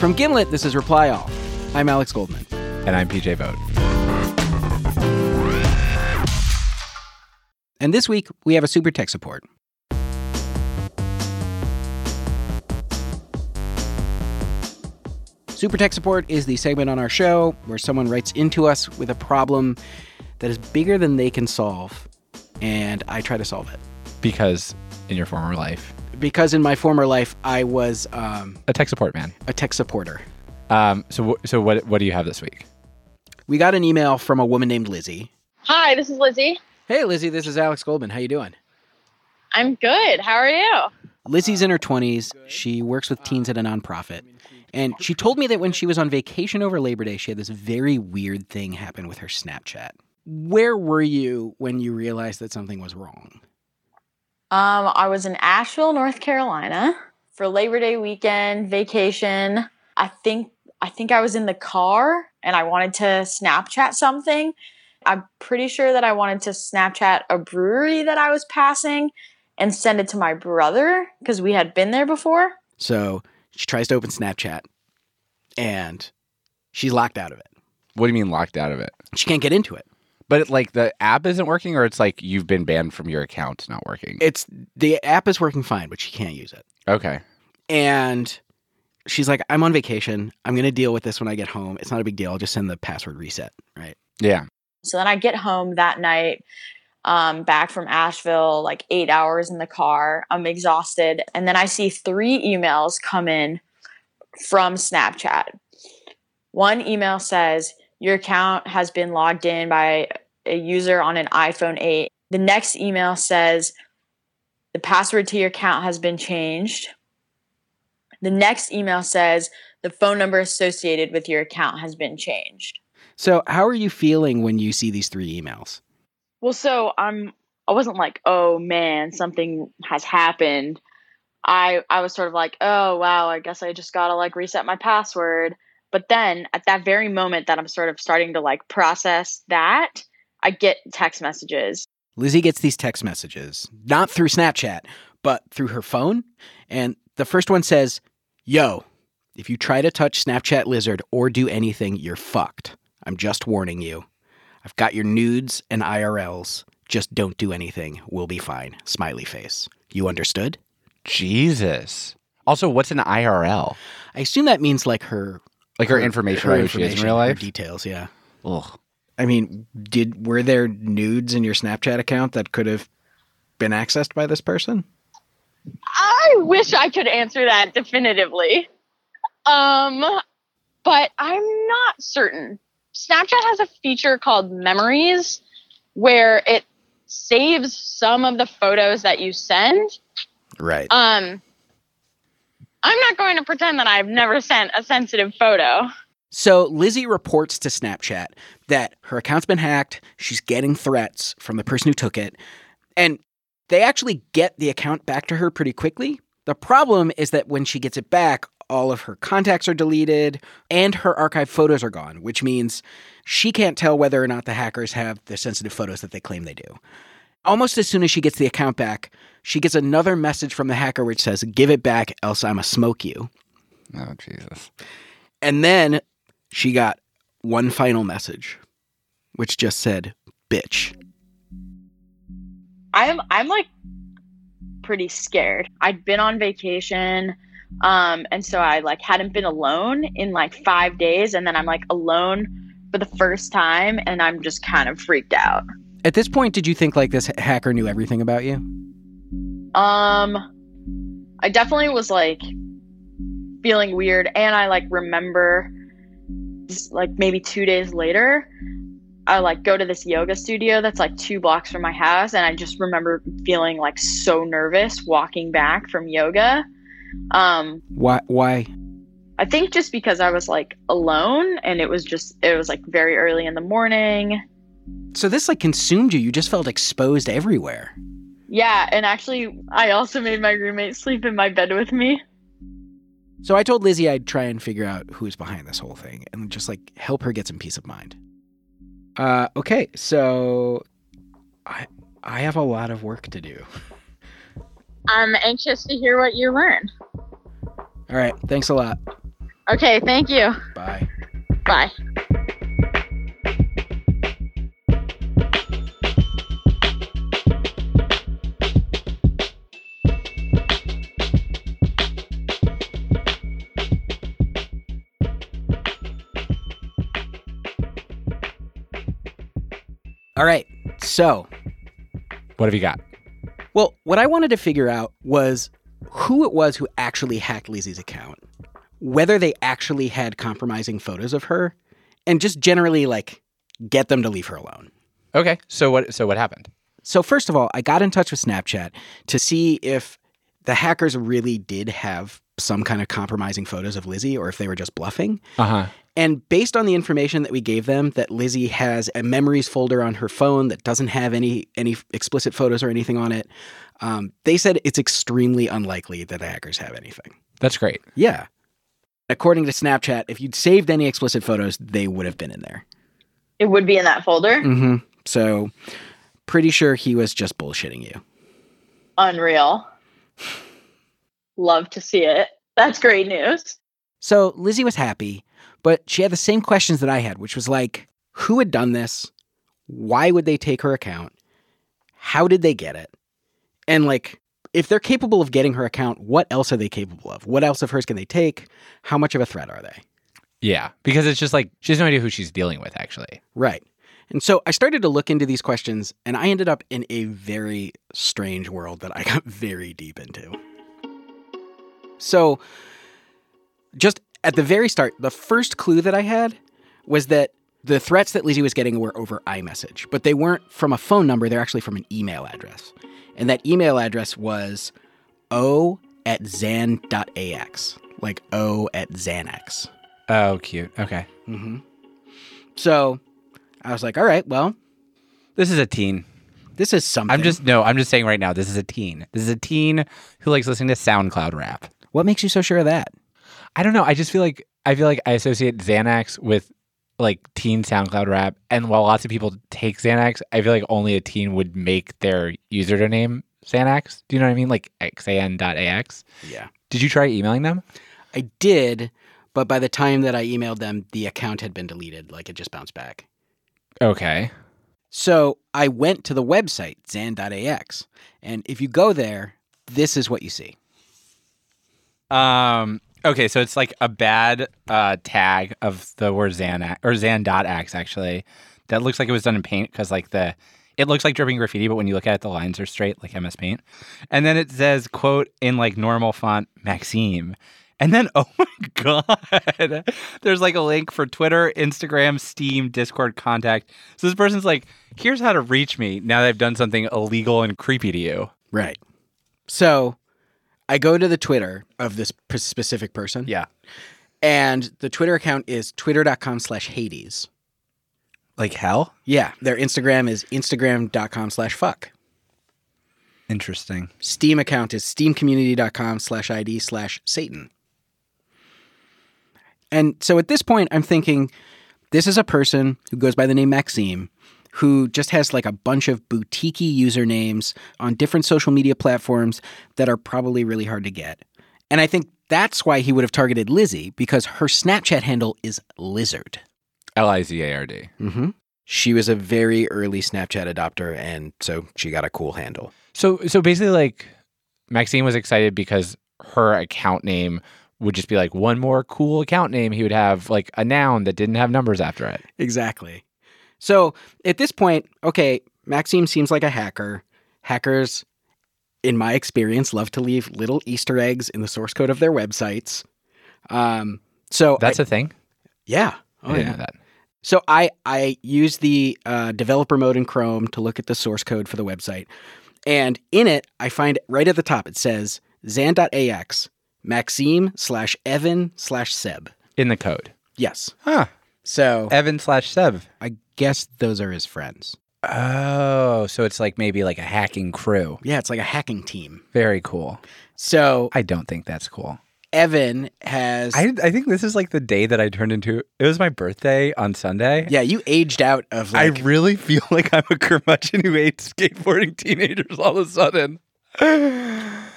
From Gimlet, this is Reply All. I'm Alex Goldman. And I'm PJ Vogt. And this week, we have a super tech support. Super Tech Support is the segment on our show where someone writes into us with a problem that is bigger than they can solve, and I try to solve it. Because in your former life, Because in my former life, I was um, a tech support man. a tech supporter. Um, so, wh- so what, what do you have this week? We got an email from a woman named Lizzie. Hi, this is Lizzie. Hey, Lizzie, this is Alex Goldman. How you doing? I'm good. How are you? Lizzie's in her 20s. She works with teens at a nonprofit. And she told me that when she was on vacation over Labor Day, she had this very weird thing happen with her Snapchat. Where were you when you realized that something was wrong? Um, I was in Asheville, North Carolina for Labor Day weekend vacation. I think I think I was in the car and I wanted to Snapchat something. I'm pretty sure that I wanted to Snapchat a brewery that I was passing and send it to my brother because we had been there before. So she tries to open Snapchat and she's locked out of it. What do you mean locked out of it? She can't get into it. But it, like the app isn't working, or it's like you've been banned from your account not working. It's the app is working fine, but she can't use it. okay. And she's like, I'm on vacation. I'm going to deal with this when I get home. It's not a big deal. I'll just send the password reset, right? Yeah. So then I get home that night, um, back from Asheville, like eight hours in the car. I'm exhausted. And then I see three emails come in from Snapchat. One email says, Your account has been logged in by a user on an iPhone 8. The next email says, The password to your account has been changed. The next email says, The phone number associated with your account has been changed. So, how are you feeling when you see these three emails? Well, so I'm I wasn't like, "Oh man, something has happened." I I was sort of like, "Oh, wow, I guess I just got to like reset my password." But then at that very moment that I'm sort of starting to like process that, I get text messages. Lizzie gets these text messages, not through Snapchat, but through her phone. And the first one says, Yo, if you try to touch Snapchat Lizard or do anything, you're fucked. I'm just warning you. I've got your nudes and IRLs. Just don't do anything. We'll be fine. Smiley face. You understood? Jesus. Also, what's an IRL? I assume that means like her Like her, information her about who she is in information, real her life? details, yeah. Ugh. I mean, did were there nudes in your Snapchat account that could have been accessed by this person? I wish I could answer that definitively. Um but I'm not certain. Snapchat has a feature called Memories where it saves some of the photos that you send Right. Um, I'm not going to pretend that I've never sent a sensitive photo. So Lizzie reports to Snapchat that her account's been hacked. She's getting threats from the person who took it. And they actually get the account back to her pretty quickly. The problem is that when she gets it back, all of her contacts are deleted and her archive photos are gone, which means she can't tell whether or not the hackers have the sensitive photos that they claim they do. Almost as soon as she gets the account back, she gets another message from the hacker which says, Give it back, else I'ma smoke you. Oh, Jesus. And then she got one final message, which just said, bitch. I'm I'm like pretty scared. I'd been on vacation. Um, and so I like hadn't been alone in like five days, and then I'm like alone for the first time, and I'm just kind of freaked out. At this point, did you think like this hacker knew everything about you? Um, I definitely was like feeling weird, and I like remember just, like maybe two days later, I like go to this yoga studio that's like two blocks from my house, and I just remember feeling like so nervous walking back from yoga. Um, Why? Why? I think just because I was like alone, and it was just it was like very early in the morning. So this like consumed you. You just felt exposed everywhere. Yeah, and actually, I also made my roommate sleep in my bed with me. So I told Lizzie I'd try and figure out who's behind this whole thing and just like help her get some peace of mind. Uh, okay, so I I have a lot of work to do. I'm anxious to hear what you learn. All right, thanks a lot. Okay, thank you. Bye. Bye. All right, so What have you got? well, what I wanted to figure out was who it was who actually hacked Lizzie's account, whether they actually had compromising photos of her, and just generally like get them to leave her alone. Okay. So what? So what happened? So first of all, I got in touch with Snapchat to see if the hackers really did have some kind of compromising photos of Lizzie or if they were just bluffing. Uh huh. And based on the information that we gave them that Lizzie has a memories folder on her phone that doesn't have any any explicit photos or anything on it, um, they said it's extremely unlikely that the hackers have anything. That's great. Yeah. According to Snapchat, if you'd saved any explicit photos, they would have been in there. It would be in that folder. hmm So, pretty sure he was just bullshitting you. Unreal. Love to see it. That's great news. So Lizzie was happy, but she had the same questions that I had, which was like, who had done this? Why would they take her account? How did they get it? And like, if they're capable of getting her account, what else are they capable of? What else of hers can they take? How much of a threat are they? Yeah, because it's just like she has no idea who she's dealing with. Actually. Right. And so I started to look into these questions, and I ended up in a very strange world that I got very deep into. So, just at the very start, the first clue that I had was that the threats that Lizzie was getting were over iMessage, but they weren't from a phone number, they're actually from an email address. And that email address was o at zan.ax, like o at Xanax. Oh, cute. Okay. Mm-hmm. So I was like, all right, well, This is a teen. this is something. I'm just no. I'm just saying right now. This is a teen. This is a teen who likes listening to SoundCloud rap. What makes you so sure of that? I don't know. I just feel like I feel like I associate Xanax with like teen SoundCloud rap, and while lots of people take Xanax, I feel like only a teen would make their username Xanax. Do you know what I mean? Like xan.ax. Yeah. Did you try emailing them? I did, but by the time that I emailed them, the account had been deleted. Like it just bounced back. Okay. So I went to the website, zan.ax. And if you go there, this is what you see. Um. Okay, so it's like a bad uh, tag of the word Xanax or Xan.ax actually. That looks like it was done in paint because like the it looks like dripping graffiti, but when you look at it, the lines are straight like MS Paint. And then it says quote in like normal font Maxime. And then oh my god, there's like a link for Twitter, Instagram, Steam, Discord contact. So this person's like, here's how to reach me now that I've done something illegal and creepy to you. Right. So I go to the Twitter of this p- specific person. Yeah. And the Twitter account is twitter.com slash Hades. Like hell? Yeah. Their Instagram is instagram.com slash fuck. Interesting. Steam account is steamcommunity.com slash ID slash Satan. And so at this point, I'm thinking this is a person who goes by the name Maxime who just has like a bunch of boutique usernames on different social media platforms that are probably really hard to get. And I think that's why he would have targeted Lizzie because her Snapchat handle is Lizard. L I Z A R D. Mm-hmm. She was a very early Snapchat adopter, and so she got a cool handle. So so basically like Maxime was excited because her account name would just be like one more cool account name. He would have like a noun that didn't have numbers after it. Exactly. So at this point, okay, Maxime seems like a hacker. Hackers, in my experience, love to leave little Easter eggs in the source code of their websites. Um, so That's I- a thing. yeah. I Oh, didn't yeah. know that. So I I use the uh, developer mode in Chrome to look at the source code for the website, and in it I find right at the top it says zan.ax maxime slash evan slash seb. In the code. Yes. Huh. So Evan slash Seb. I guess those are his friends. Oh, so it's like maybe like a hacking crew. Yeah, it's like a hacking team. Very cool. So I don't think that's cool. Evan has I, I think this is like the day that I turned into. It was my birthday on Sunday. yeah, you aged out of like I really feel like I'm a curmudgeon who hates skateboarding teenagers all of a sudden.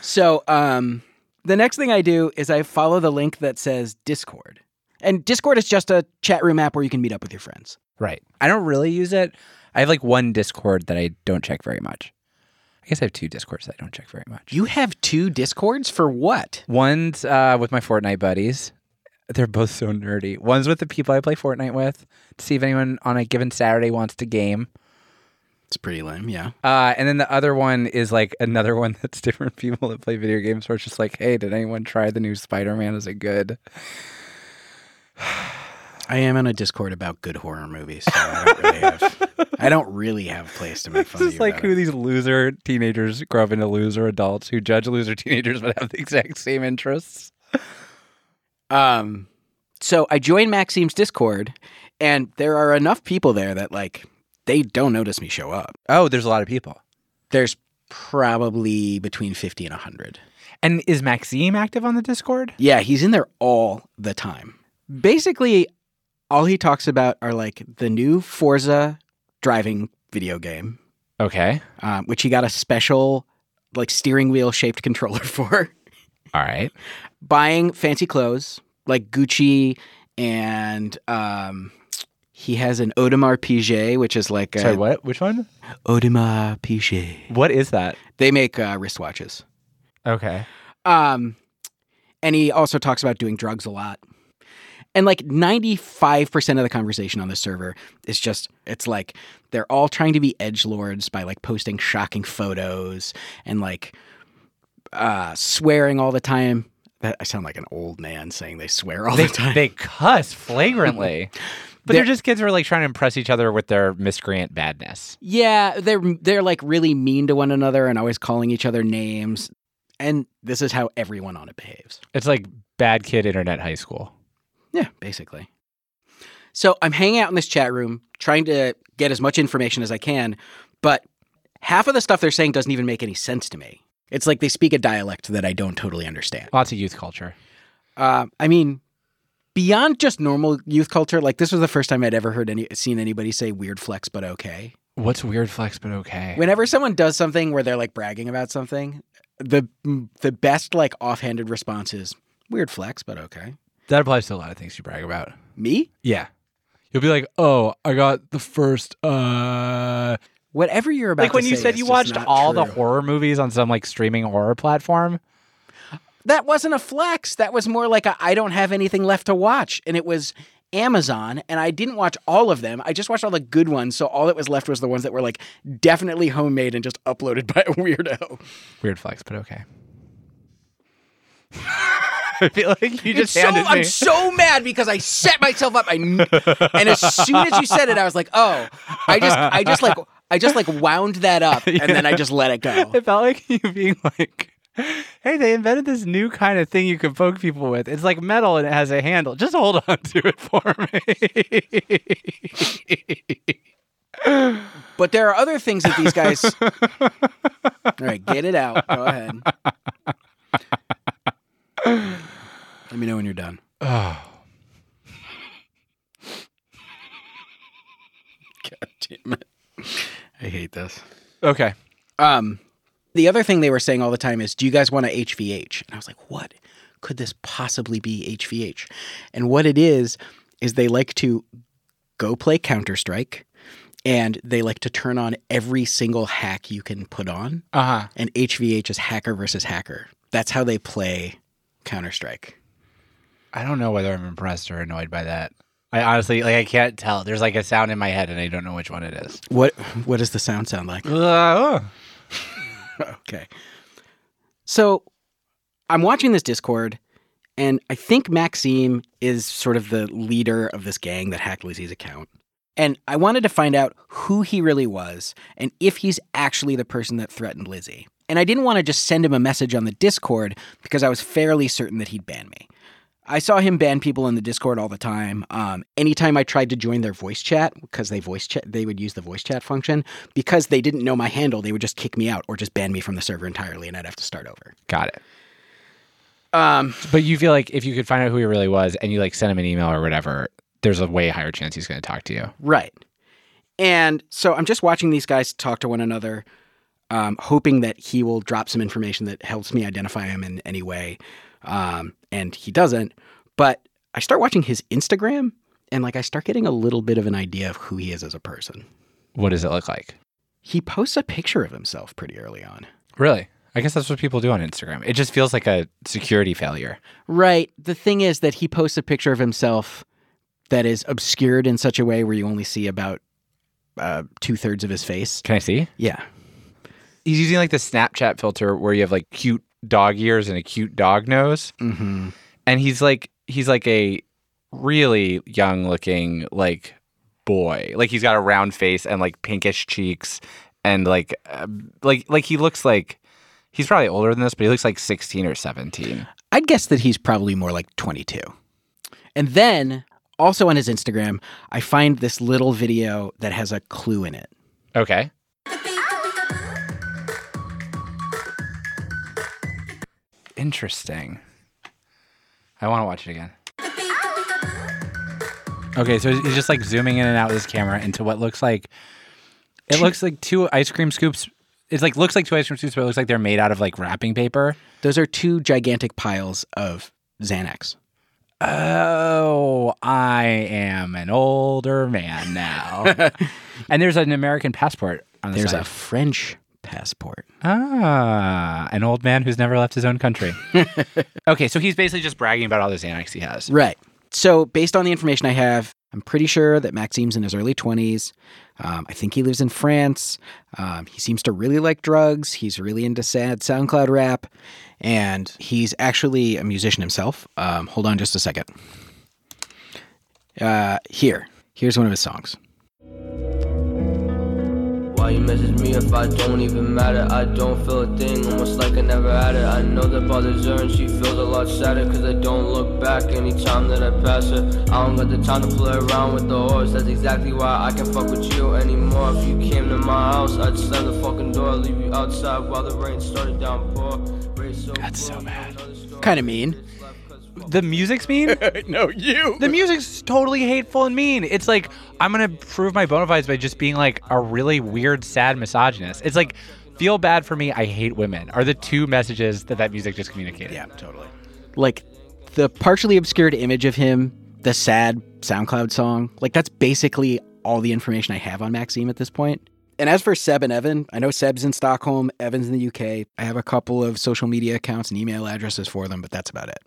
So, um, the next thing I do is I follow the link that says Discord. And Discord is just a chat room app where you can meet up with your friends. Right. I don't really use it. I have like one Discord that I don't check very much. I guess I have two Discords that I don't check very much. You have two Discords for what? One's uh, with my Fortnite buddies. They're both so nerdy. One's with the people I play Fortnite with to see if anyone on a given Saturday wants to game. It's pretty lame, yeah. Uh, and then the other one is like another one that's different people that play video games where it's just like, hey, did anyone try the new Spider Man? Is it good? I am in a Discord about good horror movies, so I don't really have I don't really have a place to make fun This of is you like who it. these loser teenagers grow up into loser adults who judge loser teenagers but have the exact same interests. Um so I joined Maxime's Discord and there are enough people there that like they don't notice me show up. Oh, there's a lot of people. There's probably between 50 and 100. And is Maxime active on the Discord? Yeah, he's in there all the time. Basically, all he talks about are like the new Forza driving video game, Okay. um, which he got a special like steering wheel shaped controller for. All right. Buying fancy clothes like Gucci, and um, he has an Audemars Piguet, which is like a Sorry, what? Which one? Audemars Piguet. What is that? They make uh, wristwatches. Okay. Um, and he also talks about doing drugs a lot. And like 95% of the conversation on the server is just, it's like they're all trying to be edge lords by like posting shocking photos and like uh, swearing all the time. That I sound like an old man saying they swear all They, the time. they cuss flagrantly. But they're, They're- just kids who are like trying to impress each other with their miscreant badness. yeah, they're they're like really mean to one another and always calling each other names. And this is how everyone on it behaves. It's like bad kid internet high school. Yeah, basically. So I'm hanging out in this chat room trying to get as much information as I can, but half of the stuff they're saying doesn't even make any sense to me. It's like they speak a dialect that I don't totally understand. Lots of youth culture. Uh, I mean, beyond just normal youth culture, like this was the first time I'd ever heard any seen anybody say weird flex, but okay. What's weird flex but okay? Whenever someone does something where they're like bragging about something, the the best like offhanded response is weird flex, but okay. That applies to a lot of things you brag about. Me? Yeah. You'll be like, "Oh, I got the first uh Whatever you're about to do. like when you said you watched not all the horror movies on some like streaming horror platform. that wasn't a flex. That was more like a I don't have anything left to watch. And it was Amazon, and I didn't watch all of them. I just watched all the good ones. So all that was left was the ones that were like definitely homemade and just uploaded by a weirdo. Weird flex, but okay. I feel like you just It's so, I'm so mad because I set myself up. I and as soon as you said it, I was like, oh, I just, I just like, I just like wound that up, and then I just let it go. It felt like you being like, "Hey, they invented this new kind of thing you can poke people with. It's like metal and it has a handle. Just hold on to it for me." But there are other things that these guys. all right, get it out. Go ahead. Let me know when you're done. oh, God damn it. I hate this. okay. Um, the other thing they were saying all the time is, "Do you guys want a HVH?" And I was like, "What could this possibly be HVH?" And what it is is they like to go play Counter Strike, and they like to turn on every single hack you can put on. Uh huh. And HVH is hacker versus hacker. That's how they play Counter Strike. I don't know whether I'm impressed or annoyed by that. I honestly like I can't tell. There's like a sound in my head and I don't know which one it is. What what does the sound sound like? Uh, okay. So I'm watching this Discord, and I think Maxime is sort of the leader of this gang that hacked Lizzie's account. And I wanted to find out who he really was and if he's actually the person that threatened Lizzie. And I didn't want to just send him a message on the Discord because I was fairly certain that he'd ban me. I saw him ban people in the Discord all the time. Um, anytime I tried to join their voice chat, because they voice chat, they would use the voice chat function. Because they didn't know my handle, they would just kick me out or just ban me from the server entirely, and I'd have to start over. got it. Um, But you feel like if you could find out who he really was and you like send him an email or whatever, there's a way higher chance he's going to talk to you. right. And so I'm just watching these guys talk to one another, um, hoping that he will drop some information that helps me identify him in any way. Um, and he doesn't. But I start watching his Instagram, and like I start getting a little bit of an idea of who he is as a person. What does it look like? He posts a picture of himself pretty early on. Really? I guess that's what people do on Instagram. It just feels like a security failure. Right. The thing is that he posts a picture of himself that is obscured in such a way where you only see about uh, two thirds of his face. Can I see? Yeah. He's using like the Snapchat filter where you have like cute dog ears and a cute dog nose. Mm-hmm. and he's like he's like a really young looking like boy like he's got a round face and like pinkish cheeks and like uh, like like he looks like he's probably older than this but he looks like 16 or 17 I'd guess that he's probably more like 22. And then also on his Instagram, I find this little video that has a clue in it. okay interesting i want to watch it again okay so he's just like zooming in and out with his camera into what looks like it looks like two ice cream scoops it's like looks like two ice cream scoops but it looks like they're made out of like wrapping paper Those are two gigantic piles of Xanax. Oh, I am an older man now. and there's an American passport on the There's side. a French passport. ah, an old man who's never left his own country. okay, so he's basically just bragging about all the Xanax he has. Right. So, based on the information I have, I'm pretty sure that Maxime's in his early 20s. Um, I think he lives in France. Um, he seems to really like drugs. He's really into sad SoundCloud rap. And he's actually a musician himself. Um, hold on just a second. Uh, here. Here's one of his songs. Why you message me if I don't even matter? I don't feel a thing, almost like I never had it. I know that bothers her and she feels a lot sadder Cause I don't look back anytime that I pass her I don't got the time to play around with the horse That's exactly why I can't fuck with you anymore If you came to my house, I'd slam the fucking door Leave you outside while the rain started downpour That's so bad. Kind of mean. The music's mean? no, you. the music's totally hateful and mean. It's like I'm gonna prove my bona fides by just being like a really weird, sad misogynist. It's like feel bad for me. I hate women. Are the two messages that that music just communicated? Yeah, totally. Like the partially obscured image of him, the sad SoundCloud song, like that's basically all the information I have on Maxime at this point. And as for Seb and Evan, I know Seb's in Stockholm, Evan's in the UK. I have a couple of social media accounts and email addresses for them, but that's about it.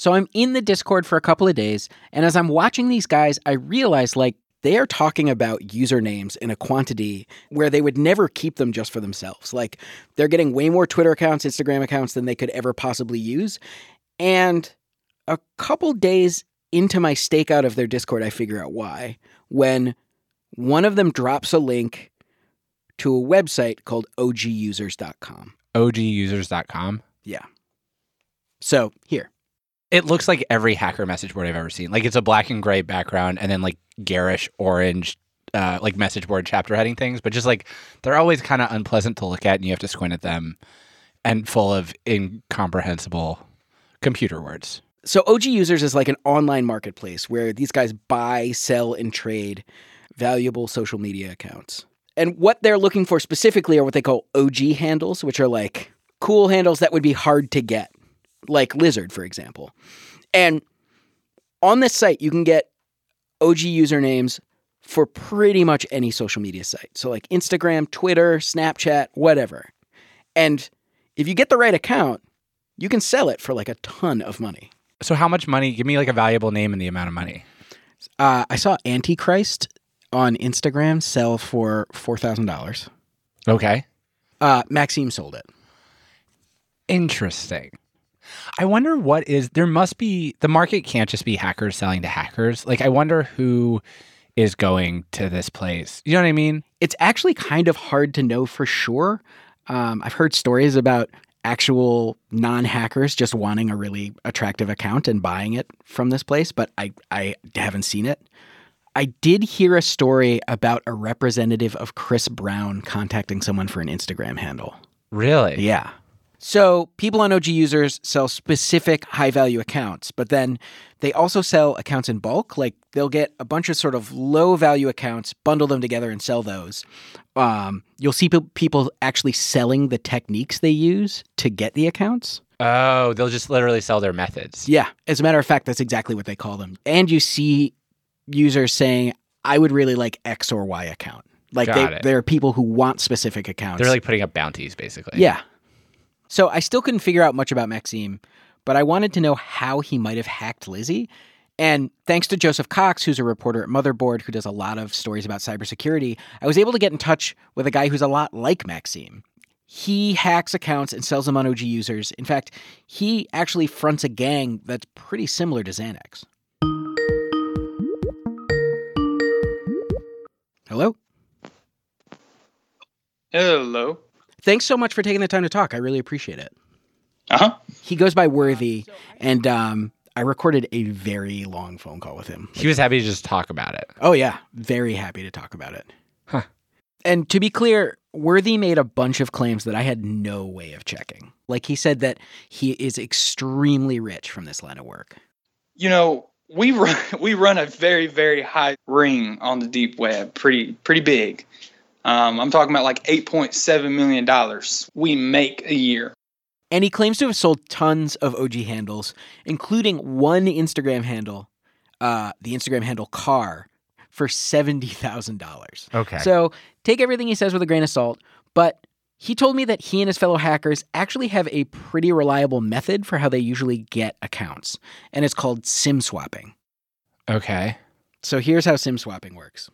So I'm in the Discord for a couple of days, and as I'm watching these guys, I realize like they are talking about usernames in a quantity where they would never keep them just for themselves. Like they're getting way more Twitter accounts, Instagram accounts than they could ever possibly use. And a couple days into my stakeout of their Discord, I figure out why. When one of them drops a link to a website called ogusers.com. OGusers.com. Yeah. So here. It looks like every hacker message board I've ever seen. Like it's a black and gray background and then like garish orange uh, like message board chapter heading things, but just like they're always kind of unpleasant to look at and you have to squint at them and full of incomprehensible computer words. So OG Users is like an online marketplace where these guys buy, sell, and trade valuable social media accounts. And what they're looking for specifically are what they call OG handles, which are like cool handles that would be hard to get, like Lizard, for example. And on this site, you can get OG usernames for pretty much any social media site. So, like Instagram, Twitter, Snapchat, whatever. And if you get the right account, you can sell it for like a ton of money. So how much money? Give me like a valuable name and the amount of money. Uh, I saw Antichrist on Instagram sell for four thousand dollars. Okay. Uh, Maxime sold it. Interesting. I wonder what is there must be the market can't just be hackers selling to hackers. Like I wonder who is going to this place. You know what I mean? It's actually kind of hard to know for sure. Um, I've heard stories about actual non-hackers just wanting a really attractive account and buying it from this place, but I I haven't seen it. I did hear a story about a representative of Chris Brown contacting someone for an Instagram handle. Really? Yeah. So people on OG users sell specific high value accounts, but then they also sell accounts in bulk. Like they'll get a bunch of sort of low value accounts, bundle them together, and sell those. Um, you'll see pe- people actually selling the techniques they use to get the accounts. Oh, they'll just literally sell their methods. Yeah, as a matter of fact, that's exactly what they call them. And you see users saying, "I would really like X or Y account." Like Got they, it. there are people who want specific accounts. They're like putting up bounties basically. Yeah. So I still couldn't figure out much about Maxime, but I wanted to know how he might have hacked Lizzie. And thanks to Joseph Cox, who's a reporter at Motherboard who does a lot of stories about cybersecurity, I was able to get in touch with a guy who's a lot like Maxime. He hacks accounts and sells them on OG users. In fact, he actually fronts a gang that's pretty similar to Xanax. Hello? Hello. Thanks so much for taking the time to talk. I really appreciate it. Uh huh. He goes by Worthy, and um, I recorded a very long phone call with him. He was happy to just talk about it. Oh yeah, very happy to talk about it. Huh. And to be clear, Worthy made a bunch of claims that I had no way of checking. Like he said that he is extremely rich from this line of work. You know, we run we run a very very high ring on the deep web, pretty pretty big. Um, I'm talking about like 8.7 million dollars we make a year. And he claims to have sold tons of OG handles, including one Instagram handle, uh, the Instagram handle car, for $70,000. Okay. So take everything he says with a grain of salt, but he told me that he and his fellow hackers actually have a pretty reliable method for how they usually get accounts, and it's called SIM swapping. okay. So here's how SIM swapping works.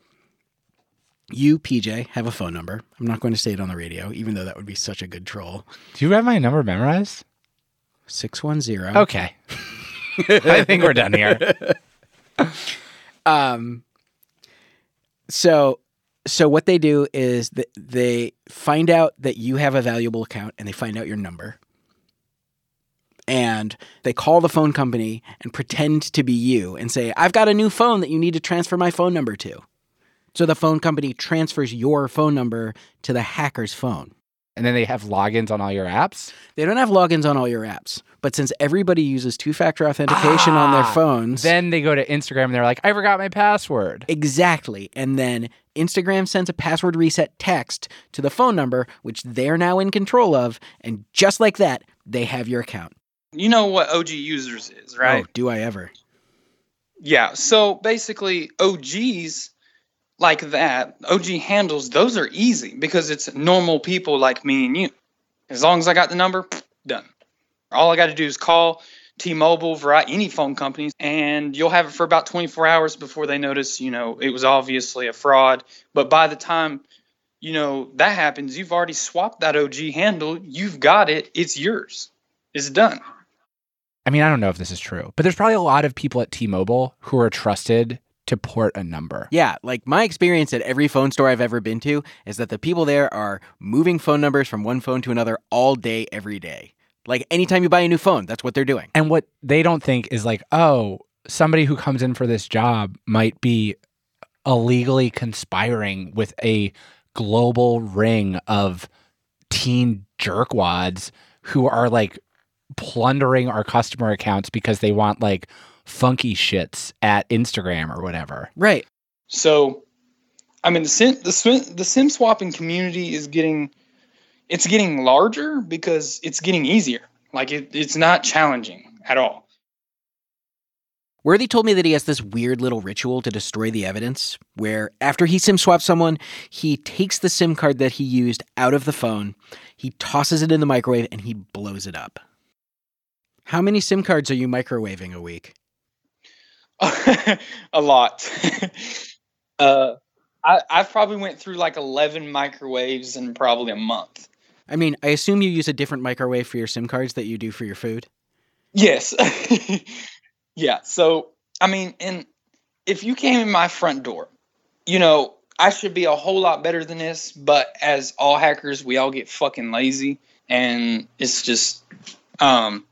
You, PJ, have a phone number. I'm not going to say it on the radio, even though that would be such a good troll. Do you have my number memorized? 610. Okay. I think we're done here. Um, so, so what they do is that they find out that you have a valuable account and they find out your number. And they call the phone company and pretend to be you and say, I've got a new phone that you need to transfer my phone number to. So the phone company transfers your phone number to the hacker's phone. And then they have logins on all your apps. They don't have logins on all your apps, but since everybody uses two factor authentication on their Ah, phones, Then they go to Instagram and they're like, I forgot my password. Exactly. And then Instagram sends a password reset text to the phone number, which they're now in control of. And just like that, they have your account. You know what OG users is, right? Oh, do I ever? Yeah. So basically, OGs like that, OG handles, those are easy because it's normal people like me and you. As long as I got the number, done. All I got to do is call T-Mobile, Verizon, any phone companies, and you'll have it for about 24 hours before they notice, you know, it was obviously a fraud. But by the time, you know, that happens, you've already swapped that OG handle. You've got it. It's yours. It's done. I mean, I don't know if this is true, but there's probably a lot of people at T-Mobile who are trusted to port a number. Yeah, like my experience at every phone store I've ever been to is that the people there are moving phone numbers from one phone to another all day, every day. Like anytime you buy a new phone, that's what they're doing. And what they don't think is like, oh, somebody who comes in for this job might be illegally conspiring with a global ring of teen jerkwads who are like plundering our customer accounts because they want like funky shits at Instagram or whatever. Right. So, I mean, the sim the sim, the sim swapping community is getting it's getting larger because it's getting easier. Like it, it's not challenging at all. Worthy told me that he has this weird little ritual to destroy the evidence where after he SIM swaps someone, he takes the SIM card that he used out of the phone, he tosses it in the microwave, and he blows it up. How many SIM cards are you microwaving a week? a lot. uh, I I probably went through like eleven microwaves in probably a month. I mean, I assume you use a different microwave for your SIM cards that you do for your food. Yes. yeah. So I mean, and if you came in my front door, you know, I should be a whole lot better than this, but as all hackers, we all get fucking lazy and it's just um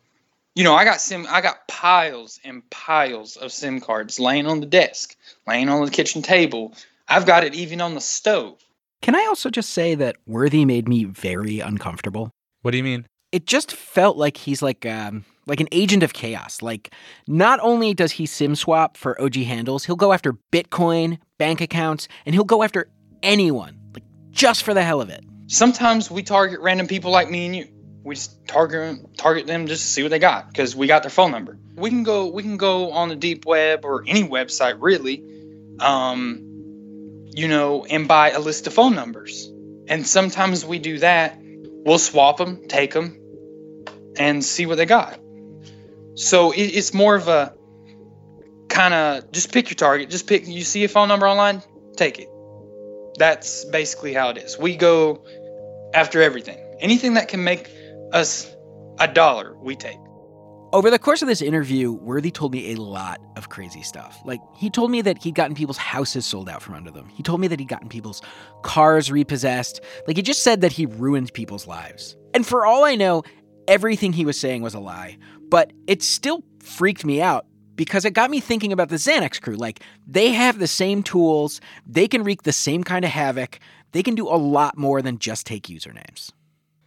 you know, I got sim I got piles and piles of SIM cards laying on the desk, laying on the kitchen table. I've got it even on the stove. Can I also just say that Worthy made me very uncomfortable? What do you mean? It just felt like he's like um like an agent of chaos. Like not only does he sim swap for OG handles, he'll go after Bitcoin, bank accounts, and he'll go after anyone, like just for the hell of it. Sometimes we target random people like me and you. We just target target them just to see what they got because we got their phone number. We can go we can go on the deep web or any website really, um, you know, and buy a list of phone numbers. And sometimes we do that. We'll swap them, take them, and see what they got. So it, it's more of a kind of just pick your target. Just pick. You see a phone number online, take it. That's basically how it is. We go after everything. Anything that can make us a dollar, we take. Over the course of this interview, Worthy told me a lot of crazy stuff. Like, he told me that he'd gotten people's houses sold out from under them. He told me that he'd gotten people's cars repossessed. Like, he just said that he ruined people's lives. And for all I know, everything he was saying was a lie. But it still freaked me out because it got me thinking about the Xanax crew. Like, they have the same tools, they can wreak the same kind of havoc, they can do a lot more than just take usernames.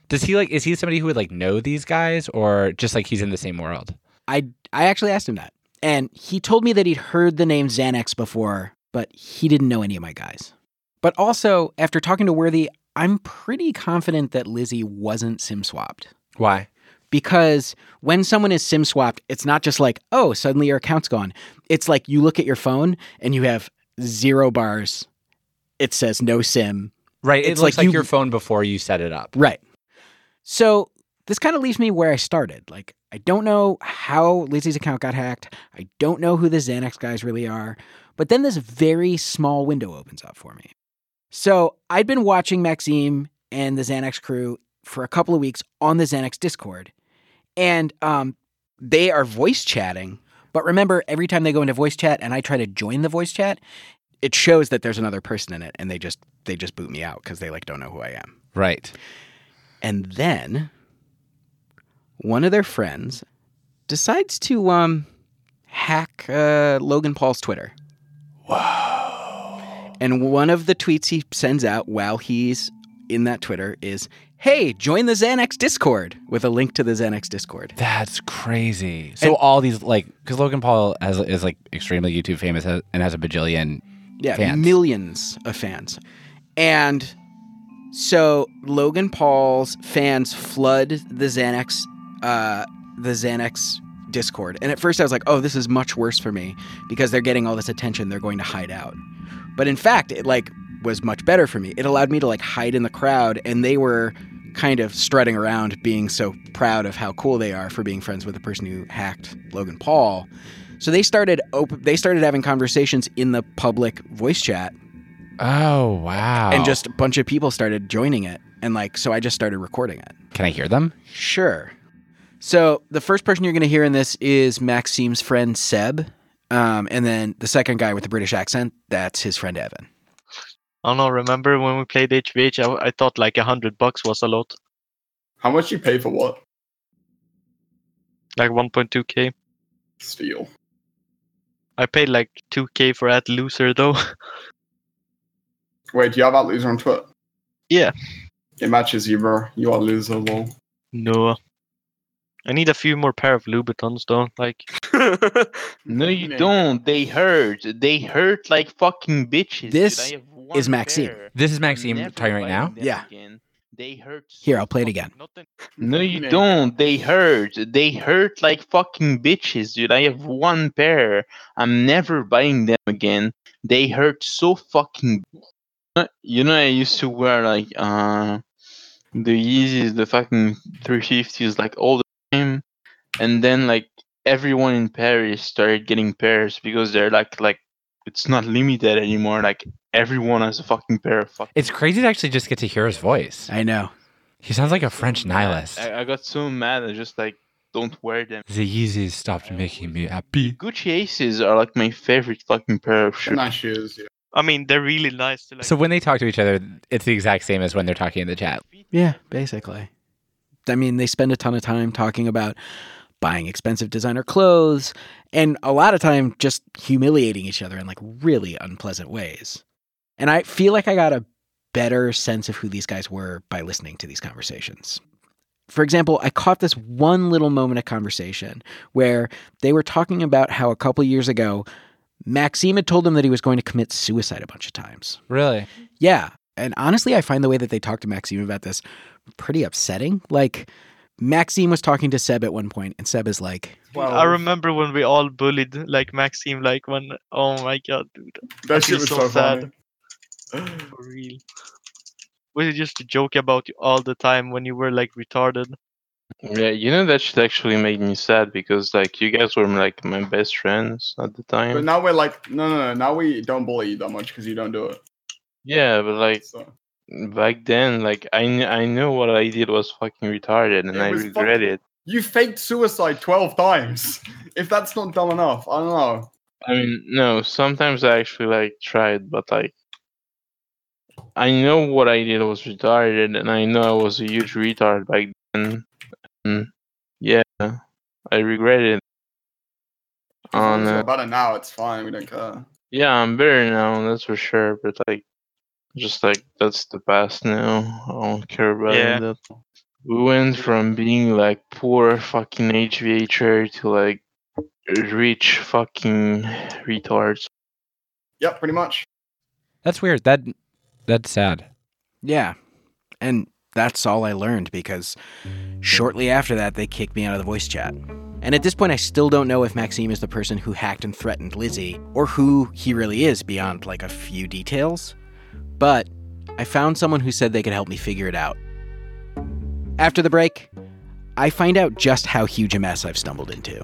Does he like? Is he somebody who would like know these guys, or just like he's in the same world? I I actually asked him that, and he told me that he'd heard the name Xanax before, but he didn't know any of my guys. But also, after talking to Worthy, I'm pretty confident that Lizzie wasn't sim swapped Why? because when someone is sim swapped, it's not just like oh suddenly your account's gone. It's like you look at your phone and you have zero bars. It says no sim. Right. It It's looks like like, you- your phone before you set it up. Right. So this kind of leaves me where I started. Like, I don't know how Lizzie's account got hacked. I don't know who the Xanax guys really are. But then this very small window opens up for me. So I'd been watching Maxime and the Xanax crew for a couple of weeks on the Xanax Discord. And um, they are voice chatting. But remember, every time they go into voice chat and I try to join the voice chat, it shows that there's another person in it and they just they just boot me out because they like don't know who I am. Right. And then one of their friends decides to um hack uh, Logan Paul's Twitter. Wow. And one of the tweets he sends out while he's in that Twitter is, "Hey, join the Xanax Discord" with a link to the Xanax Discord. That's crazy. So all these like because Logan Paul has, is like extremely YouTube famous and has a bajillion. Yeah, Fans. millions of fans. And so Logan Paul's fans flood the Xanax uh the Xanax Discord. And at first I was like, "Oh, this is much worse for me because they're getting all this attention, they're going to hide out." But in fact, it like was much better for me. It allowed me to like hide in the crowd and they were kind of strutting around being so proud of how cool they are for being friends with the person who hacked Logan Paul. So they started op- they started having conversations in the public voice chat Oh wow! and just a bunch of people started joining it and like so I just started recording it. can I hear them? Sure. So the first person you're going to hear in this is Maxime's friend Seb, um, and then the second guy with the British accent that's his friend Evan. I don't know. Remember when we played HVH? I, I thought like a hundred bucks was a lot, How much you pay for what? like 1.2k. Steal. I paid like 2k for that loser though. Wait, do you have that loser on Twitter? Yeah. It matches you, bro. You are loser, lol. no. I need a few more pair of Louboutins though. Like No, you Man. don't. They hurt. They hurt like fucking bitches. This I have one is Maxime. pair. This is Maxime. I'm Maxime talking right now. Yeah. again. They hurt. Here, I'll play it again. No, you Man. don't. They hurt. They hurt like fucking bitches, dude. I have one pair. I'm never buying them again. They hurt so fucking. You know, I used to wear like uh the Yeezys, the fucking 350s, like all the time. and then like everyone in Paris started getting pairs because they're like like it's not limited anymore. Like everyone has a fucking pair of fucking. It's crazy to actually just get to hear his voice. I know. He sounds like a French nihilist. I, I got so mad. I just like don't wear them. The Yeezys stopped making me happy. Gucci Aces are like my favorite fucking pair of shoes. nice shoes. Yeah. I mean, they're really nice to like. So when they talk to each other, it's the exact same as when they're talking in the chat. Yeah, basically. I mean, they spend a ton of time talking about buying expensive designer clothes and a lot of time just humiliating each other in like really unpleasant ways. And I feel like I got a better sense of who these guys were by listening to these conversations. For example, I caught this one little moment of conversation where they were talking about how a couple years ago, Maxime had told him that he was going to commit suicide a bunch of times. Really? Yeah. And honestly, I find the way that they talk to Maxime about this pretty upsetting. Like, Maxime was talking to Seb at one point, and Seb is like, Well, I remember when we all bullied like Maxime, like when oh my god, dude, that feel shit was so so, sad. for real. Was it just a joke about you all the time when you were like retarded? Yeah, you know that shit actually made me sad because like you guys were like my best friends at the time. But now we're like, no, no, no. Now we don't bully you that much because you don't do it. Yeah, but like So back then, like I kn- I know what I did was fucking retarded, and I regret fucking- it. you faked suicide twelve times. If that's not dumb enough, I don't know. I mean, no, sometimes I actually like tried, but like I know what I did was retarded, and I know I was a huge retard back then. And yeah, I regret it. As long On as you're uh, now, it's fine. We don't care. yeah, I'm better now, that's for sure. But like, just like that's the past now. I don't care about Yeah. that. We went from being like poor fucking HVHR to like rich fucking retards. Yep, pretty much. That's weird. That that's sad. Yeah. And that's all I learned because shortly after that, they kicked me out of the voice chat. And at this point, I still don't know if Maxime is the person who hacked and threatened Lizzie or who he really is beyond like a few details. But I found someone who said they could help me figure it out. After the break, I find out just how huge a mess I've stumbled into.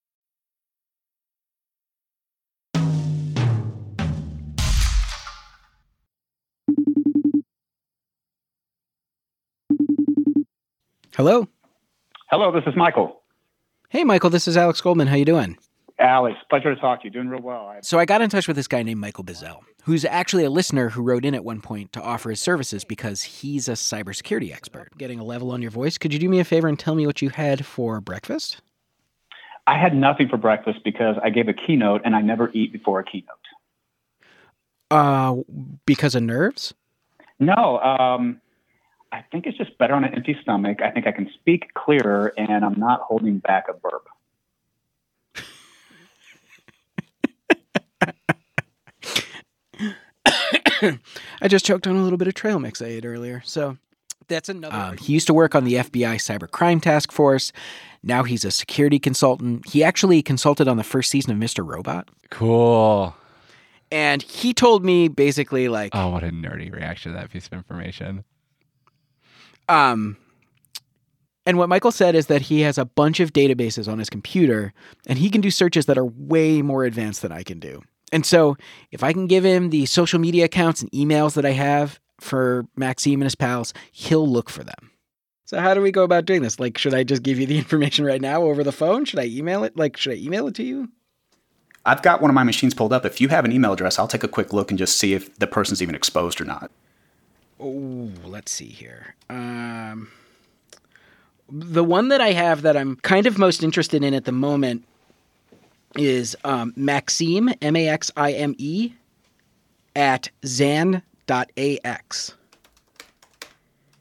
Hello. Hello, this is Michael. Hey, Michael. This is Alex Goldman. How you doing? Alex, pleasure to talk to you. Doing real well. So I got in touch with this guy named Michael Bazzell, who's actually a listener who wrote in at one point to offer his services because he's a cybersecurity expert. Getting a level on your voice, could you do me a favor and tell me what you had for breakfast? I had nothing for breakfast because I gave a keynote and I never eat before a keynote. Uh, because of nerves? No, um, I think it's just better on an empty stomach. I think I can speak clearer and I'm not holding back a burp. I just choked on a little bit of trail mix I ate earlier. So that's another. Um, he used to work on the FBI Cybercrime Task Force. Now he's a security consultant. He actually consulted on the first season of Mr. Robot. Cool. And he told me basically like, Oh, what a nerdy reaction to that piece of information. Um, and what Michael said is that he has a bunch of databases on his computer and he can do searches that are way more advanced than I can do. And so if I can give him the social media accounts and emails that I have for Maxime and his pals, he'll look for them. So how do we go about doing this? Like, should I just give you the information right now over the phone? Should I email it? Like, should I email it to you? I've got one of my machines pulled up. If you have an email address, I'll take a quick look and just see if the person's even exposed or not. Oh, let's see here. Um, the one that I have that I'm kind of most interested in at the moment is um, Maxime, M A X I M E, at zan.ax.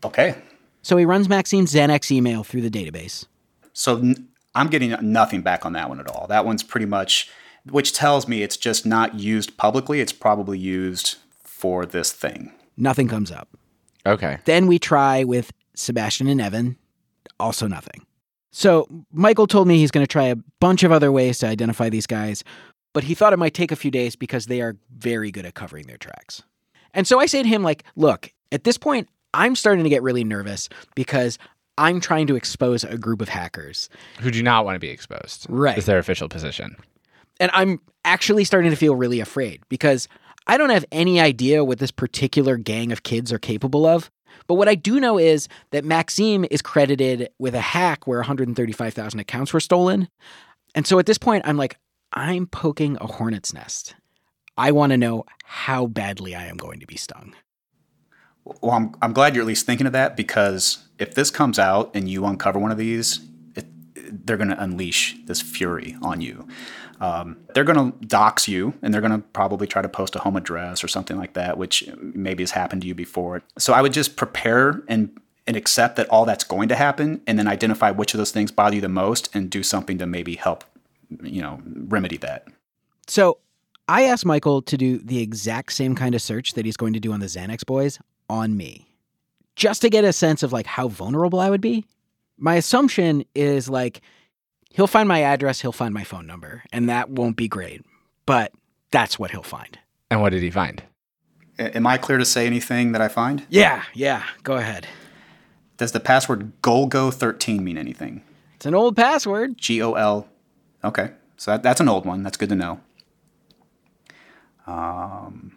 Okay. So he runs Maxime's Xanax email through the database. So I'm getting nothing back on that one at all. That one's pretty much, which tells me it's just not used publicly. It's probably used for this thing. Nothing comes up. Okay. Then we try with Sebastian and Evan, also nothing. So Michael told me he's going to try a bunch of other ways to identify these guys, but he thought it might take a few days because they are very good at covering their tracks. And so I say to him, like, look, at this point, I'm starting to get really nervous because I'm trying to expose a group of hackers. Who do not want to be exposed. Right. Is their official position. And I'm actually starting to feel really afraid because I don't have any idea what this particular gang of kids are capable of. But what I do know is that Maxime is credited with a hack where 135,000 accounts were stolen. And so at this point, I'm like, I'm poking a hornet's nest. I want to know how badly I am going to be stung. Well, I'm, I'm glad you're at least thinking of that because if this comes out and you uncover one of these, it, they're going to unleash this fury on you. Um, they're going to dox you and they're going to probably try to post a home address or something like that, which maybe has happened to you before. So I would just prepare and and accept that all that's going to happen and then identify which of those things bother you the most and do something to maybe help you know remedy that. So I asked Michael to do the exact same kind of search that he's going to do on the Xanax boys on me, just to get a sense of like how vulnerable I would be. My assumption is like he'll find my address, he'll find my phone number, and that won't be great, but that's what he'll find. And what did he find? A- Am I clear to say anything that I find? Yeah, yeah, go ahead. Does the password Golgo13 mean anything? It's an old password. G O L. Okay, so that, that's an old one. That's good to know. Um,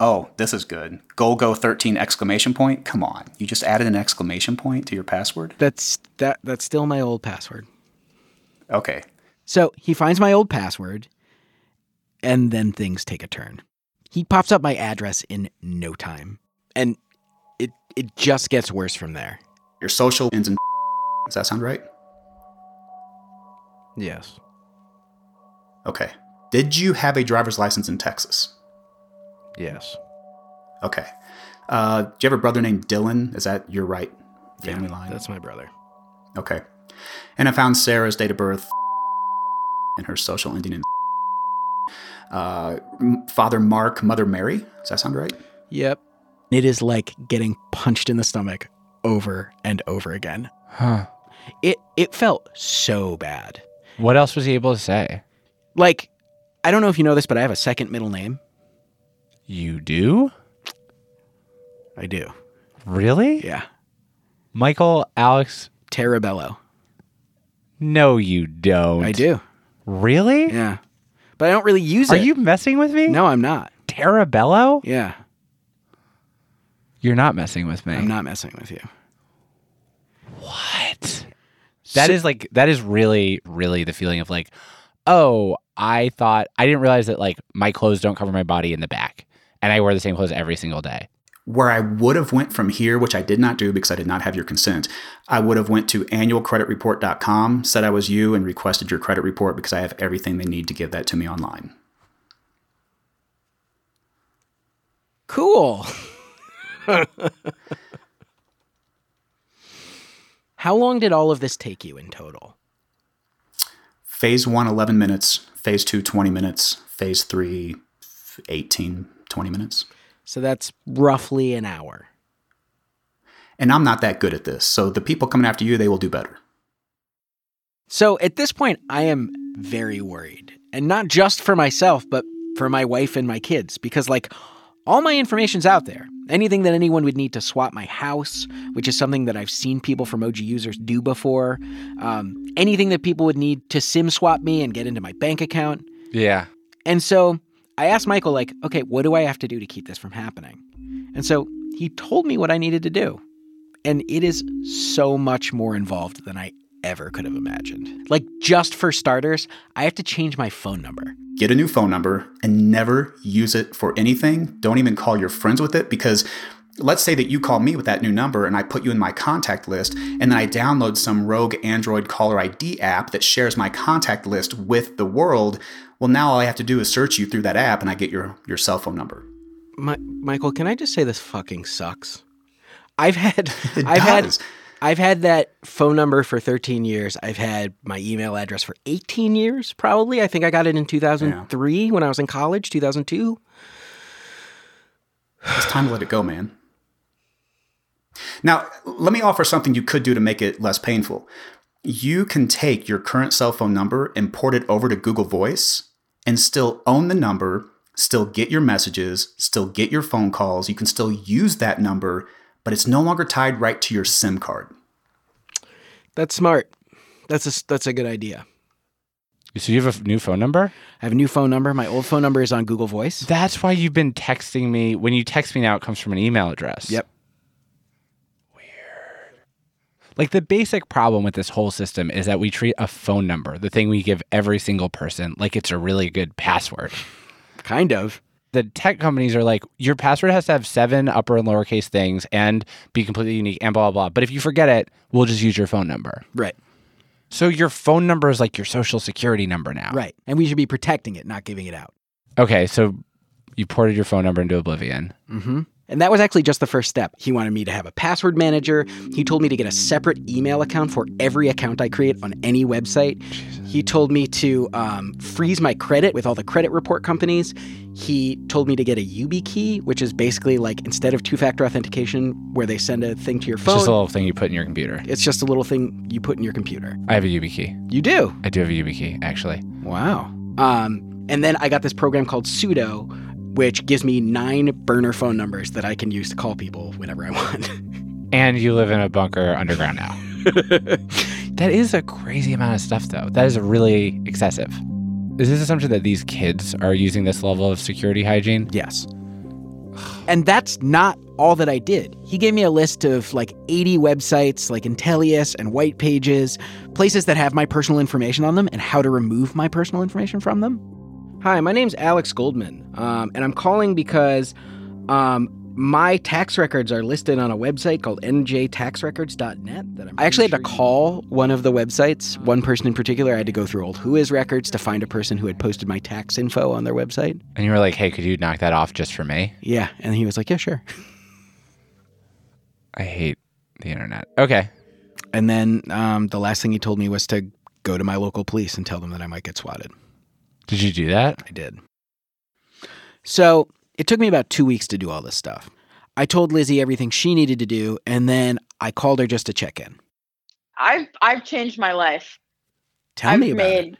oh, this is good. Golgo13 exclamation point. Come on, you just added an exclamation point to your password. That's that that's still my old password. Okay, So he finds my old password, and then things take a turn. He pops up my address in no time, and it it just gets worse from there. your social ends in. Does that sound right? Yes. Okay. Did you have a driver's license in Texas? Yes. Okay. Uh, do you have a brother named Dylan? Is that your right family line? That's my brother. Okay. And I found Sarah's date of birth and her social ending in. Uh, Father Mark, Mother Mary. Does that sound right? Yep. It is like getting punched in the stomach over and over again. Huh. It it felt so bad. What else was he able to say? Like, I don't know if you know this, but I have a second middle name. You do? I do. Really? Yeah. Michael Alex Terabello. No, you don't. I do. Really? Yeah. But I don't really use it. Are it. you messing with me? No, I'm not. Terabello? Yeah. You're not messing with me. I'm not messing with you. What? That is like that is really really the feeling of like, oh, I thought I didn't realize that like my clothes don't cover my body in the back, and I wear the same clothes every single day. Where I would have went from here, which I did not do because I did not have your consent, I would have went to annualcreditreport.com, said I was you, and requested your credit report because I have everything they need to give that to me online. Cool. How long did all of this take you in total? Phase one, 11 minutes. Phase two, 20 minutes. Phase three, 18, 20 minutes. So that's roughly an hour. And I'm not that good at this. So the people coming after you, they will do better. So at this point, I am very worried. And not just for myself, but for my wife and my kids. Because, like, all my information's out there. Anything that anyone would need to swap my house, which is something that I've seen people from OG users do before. Um, anything that people would need to SIM swap me and get into my bank account. Yeah. And so I asked Michael, like, okay, what do I have to do to keep this from happening? And so he told me what I needed to do. And it is so much more involved than I ever could have imagined. Like, just for starters, I have to change my phone number. Get a new phone number and never use it for anything. Don't even call your friends with it because let's say that you call me with that new number and I put you in my contact list and then I download some rogue Android caller ID app that shares my contact list with the world. Well, now all I have to do is search you through that app and I get your, your cell phone number. My, Michael, can I just say this fucking sucks? I've had It I've does. had I've had that phone number for 13 years. I've had my email address for 18 years probably. I think I got it in 2003 when I was in college, 2002. It's time to let it go, man. Now, let me offer something you could do to make it less painful. You can take your current cell phone number and port it over to Google Voice and still own the number, still get your messages, still get your phone calls. You can still use that number, but it's no longer tied right to your SIM card. That's smart. That's a that's a good idea. So you have a new phone number? I have a new phone number. My old phone number is on Google Voice. That's why you've been texting me. When you text me now, it comes from an email address. Yep. Like the basic problem with this whole system is that we treat a phone number, the thing we give every single person, like it's a really good password. Kind of. The tech companies are like, your password has to have seven upper and lowercase things and be completely unique and blah, blah, blah. But if you forget it, we'll just use your phone number. Right. So your phone number is like your social security number now. Right. And we should be protecting it, not giving it out. Okay. So you ported your phone number into Oblivion. Mm-hmm. And that was actually just the first step. He wanted me to have a password manager. He told me to get a separate email account for every account I create on any website. Jesus. He told me to um, freeze my credit with all the credit report companies. He told me to get a YubiKey, which is basically like instead of two factor authentication, where they send a thing to your phone. It's just a little thing you put in your computer. it's just a little thing you put in your computer. I have a YubiKey. You do? I do have a YubiKey, actually. Wow. Um, and then I got this program called Sudo, which gives me nine burner phone numbers that I can use to call people whenever I want. And you live in a bunker underground now. that is a crazy amount of stuff, though. That is really excessive. Is this assumption that these kids are using this level of security hygiene? Yes. And that's not all that I did. He gave me a list of like 80 websites like Intelius and White Pages, places that have my personal information on them and how to remove my personal information from them. Hi, my name's Alex Goldman, um, and I'm calling because um, my tax records are listed on a website called njtaxrecords.net. That I'm I actually had to call one of the websites, one person in particular. I had to go through old Whois records to find a person who had posted my tax info on their website. And you were like, hey, could you knock that off just for me? Yeah, and he was like, "Yeah, sure." I hate the internet. Okay. And then um, the last thing he told me was to go to my local police and tell them that I might get swatted. Did you do that? I did. So it took me about two weeks to do all this stuff. I told Lizzie everything she needed to do, and then I called her just to check in. I've I've changed my life. Tell I've me about it.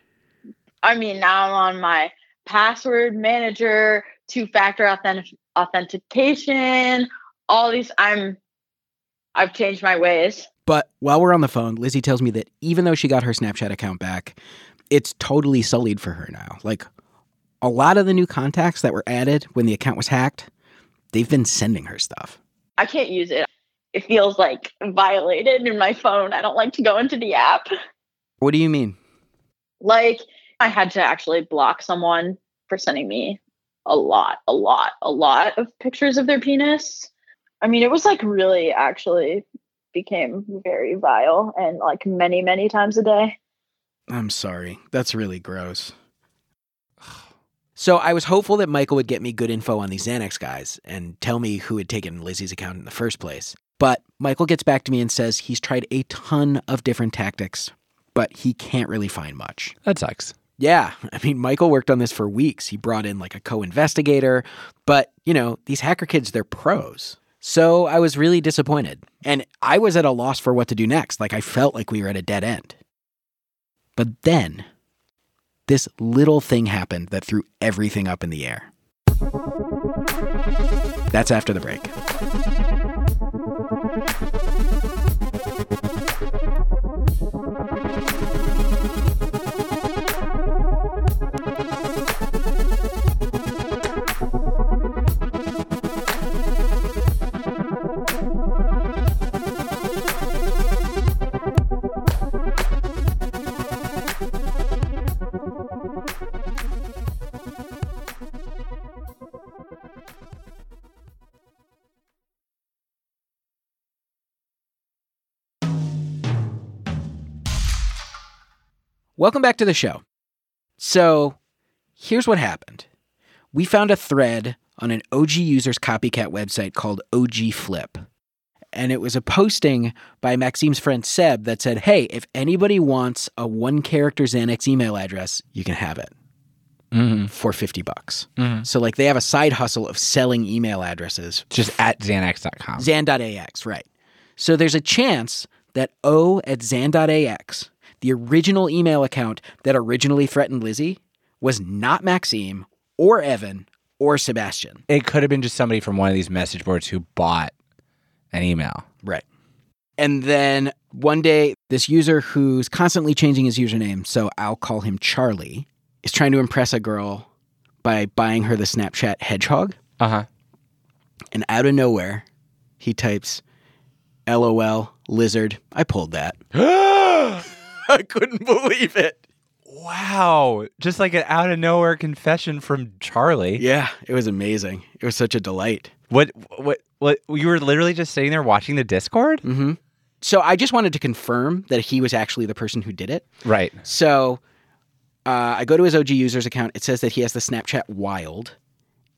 I mean, now I'm on my password manager, two factor authentic- authentication, all these. I'm, I've changed my ways. But while we're on the phone, Lizzie tells me that even though she got her Snapchat account back, it's totally sullied for her now. Like a lot of the new contacts that were added when the account was hacked, they've been sending her stuff. I can't use it. it feels like violated in my phone. I don't like to go into the app. What do you mean? Like I had to actually block someone for sending me a lot, a lot, a lot of pictures of their penis. I mean, it was like really actually became very vile and like many, many times a day. I'm sorry. That's really gross. So I was hopeful that Michael would get me good info on these Xanax guys and tell me who had taken Lizzie's account in the first place. But Michael gets back to me and says he's tried a ton of different tactics, but he can't really find much. That sucks. Yeah, I mean, Michael worked on this for weeks. He brought in like a co investigator, but you know, these hacker kids, they're pros. So I was really disappointed. And I was at a loss for what to do next. Like, I felt like we were at a dead end. But then, this little thing happened that threw everything up in the air. That's after the break. Welcome back to the show. So, here's what happened. We found a thread on an OG user's copycat website called OG Flip. And it was a posting by Maxime's friend Seb that said, Hey, if anybody wants a one character Xanax email address, you can have it for 50 bucks. Mhm. So, like, they have a side hustle of selling email addresses. Just at Xanax.com. Zan.ax, right. So, there's a chance that O at Zan.ax, the original email account that originally threatened Lizzie, was not Maxime or Evan or Sebastian. It could have been just somebody from one of these message boards who bought an email. Right. And then one day, this user who's constantly changing his username, so I'll call him Charlie, is trying to impress a girl by buying her the Snapchat hedgehog. Uh huh. And out of nowhere, he types, LOL, lizard. I pulled that. I couldn't believe it. Wow. Just like an out of nowhere confession from Charlie. Yeah, it was amazing. It was such a delight. What, what, what? You were literally just sitting there watching the Discord? Mm-hmm. So I just wanted to confirm that he was actually the person who did it. Right. So uh, I go to his OG users account. It says that he has the Snapchat Wild.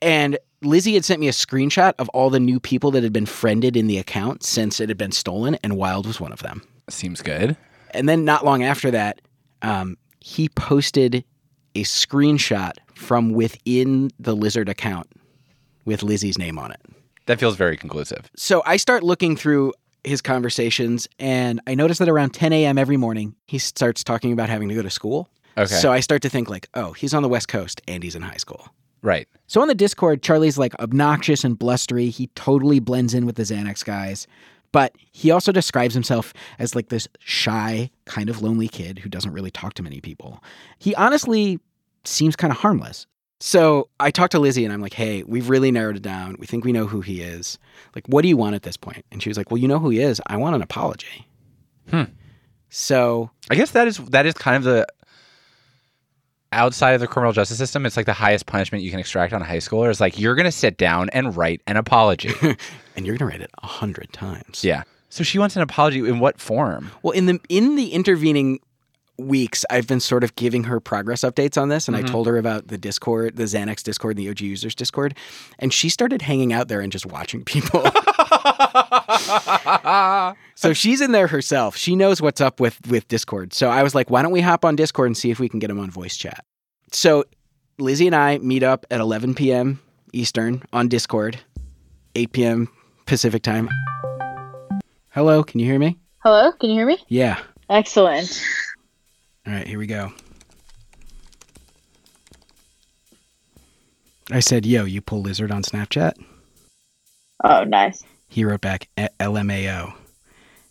And Lizzie had sent me a screenshot of all the new people that had been friended in the account since it had been stolen, and Wild was one of them. Seems good. And then not long after that, um, he posted a screenshot from within the Lizard account with Lizzie's name on it. That feels very conclusive. So I start looking through his conversations, and I notice that around 10 a.m. every morning, he starts talking about having to go to school. Okay. So I start to think like, oh, he's on the West Coast and he's in high school. Right. So on the Discord, Charlie's like obnoxious and blustery. He totally blends in with the Xanax guys. But he also describes himself as like this shy, kind of lonely kid who doesn't really talk to many people. He honestly seems kind of harmless. So I talked to Lizzie and I'm like, hey, we've really narrowed it down. We think we know who he is. Like, what do you want at this point? And she was like, well, you know who he is. I want an apology. Hmm. So I guess that is that is kind of the outside of the criminal justice system. It's like the highest punishment you can extract on a high schooler is like you're gonna sit down and write an apology, and you're gonna write it a hundred times. Yeah. So she wants an apology in what form? Well, in the in the intervening weeks, I've been sort of giving her progress updates on this, and Mhm. I told her about the Discord, the Xanax Discord, and the OG users Discord, and she started hanging out there and just watching people. so she's in there herself. She knows what's up with with Discord. So I was like, why don't we hop on Discord and see if we can get him on voice chat? So Lizzie and I meet up at 11 p.m. Eastern on Discord, 8 p.m. Pacific time. Hello, can you hear me? Hello, can you hear me? Yeah. Excellent. All right, here we go. I said, "Yo, you pull lizard on Snapchat?" Oh, nice. He wrote back "E- LMAO.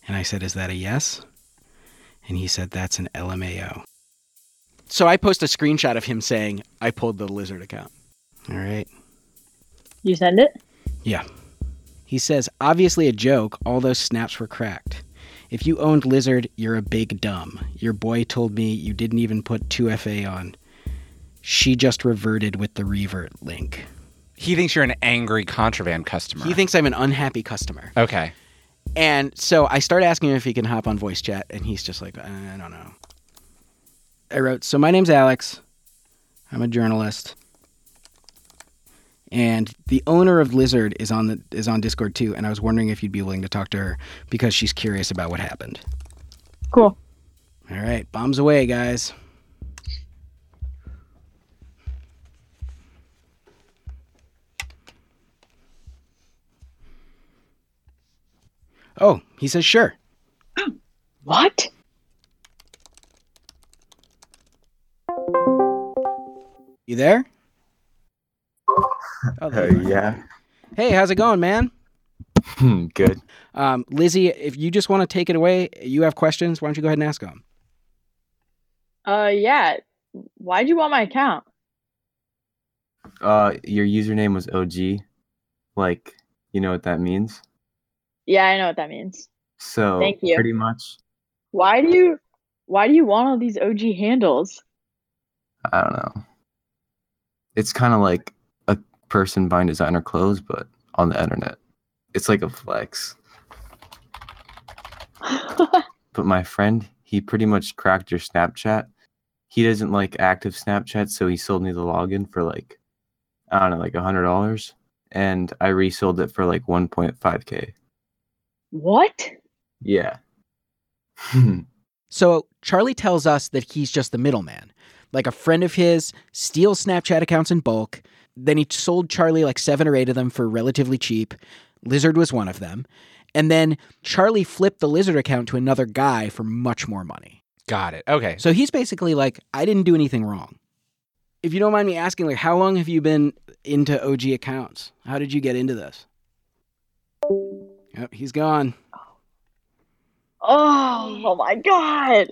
And I said, Is that a yes? And he said, That's an LMAO. So I post a screenshot of him saying, I pulled the lizard account. All right. You send it? Yeah. He says, obviously a joke, all those snaps were cracked. If you owned Lizard, you're a big dumb. Your boy told me you didn't even put 2FA on. She just reverted with the revert link. He thinks you're an angry contraband customer. He thinks I'm an unhappy customer. Okay. And so I start asking him if he can hop on voice chat, and he's just like, I don't know. I wrote, So my name's Alex. I'm a journalist. And the owner of Lizard is on the is on Discord too, and I was wondering if you'd be willing to talk to her because she's curious about what happened. Cool. All right, bombs away, guys. Oh, he says sure. What? You there? Oh, yeah. Hey, how's it going, man? Hmm, Good. Um, Lizzie, if you just want to take it away, you have questions. Why don't you go ahead and ask them? Uh, yeah. Why'd you want my account? Uh, your username was OG. Like, you know what that means? Yeah, I know what that means. So, Thank you. pretty much, Why do you why do you want all these OG handles? I don't know. It's kind of like a person buying designer clothes, but on the internet. It's like a flex. but my friend, he pretty much cracked your Snapchat. He doesn't like active Snapchat, so he sold me the login for like, I don't know, like a hundred dollars, and I resold it for like 1.5k. What? Yeah. So Charlie tells us that he's just the middleman. Like a friend of his steals Snapchat accounts in bulk. Then he sold Charlie like seven or eight of them for relatively cheap. Lizard was one of them. And then Charlie flipped the Lizard account to another guy for much more money. Got it. Okay. So he's basically like, I didn't do anything wrong. If you don't mind me asking, like, how long have you been into OG accounts? How did you get into this? Yep, he's gone. Oh, oh my god.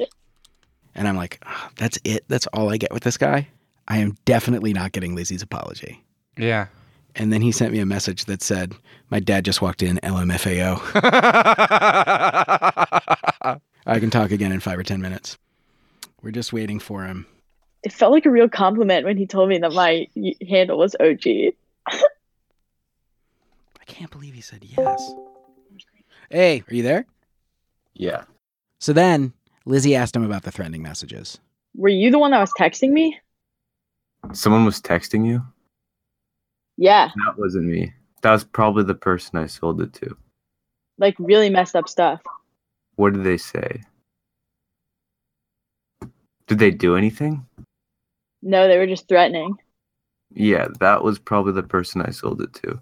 And I'm like, "Ah, that's it. That's all I get with this guy. I am definitely not getting Lizzie's apology. Yeah. And then he sent me a message that said, My dad just walked in, LMFAO. I can talk again in five or 10 minutes. We're just waiting for him. It felt like a real compliment when he told me that my handle was OG. I can't believe he said yes. Hey, are you there? Yeah. So then Lizzie asked him about the threatening messages. Were you the one that was texting me? Someone was texting you? Yeah, That wasn't me. That was probably the person I sold it to. like really messed up stuff. What did they say? Did they do anything? No, they were just threatening. Yeah, that was probably the person I sold it to.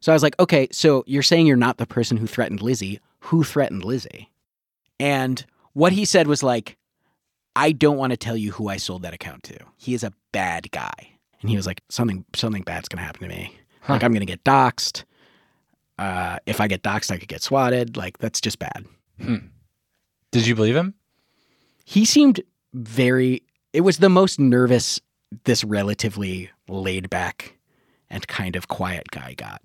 So I was like, okay, so you're saying you're not the person who threatened Lizzie. Who threatened Lizzie? And what he said was like, I don't want to tell you who I sold that account to. He is a bad guy. And he was like, something something bad's gonna happen to me. Like I'm gonna get doxxed. Uh, if I get doxxed, I could get swatted. Like that's just bad. Did you believe him? He seemed very. It was the most nervous this relatively laid back and kind of quiet guy got.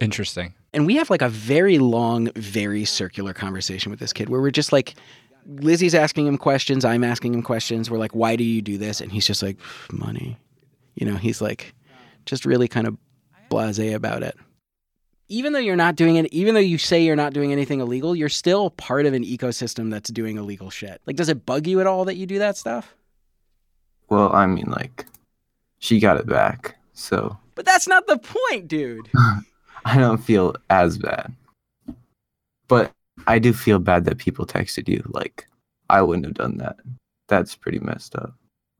Interesting. And we have like a very long, very circular conversation with this kid where we're just like, Lizzie's asking him questions, I'm asking him questions. We're like, why do you do this? And he's just like, money. You know, he's like, just really kind of blase about it. Even though you're not doing it, even though you say you're not doing anything illegal, you're still part of an ecosystem that's doing illegal shit. Like, does it bug you at all that you do that stuff? Well, I mean, like, she got it back, so But that's not the point, dude. I don't feel as bad. But I do feel bad that people texted you. Like, I wouldn't have done that. That's pretty messed up.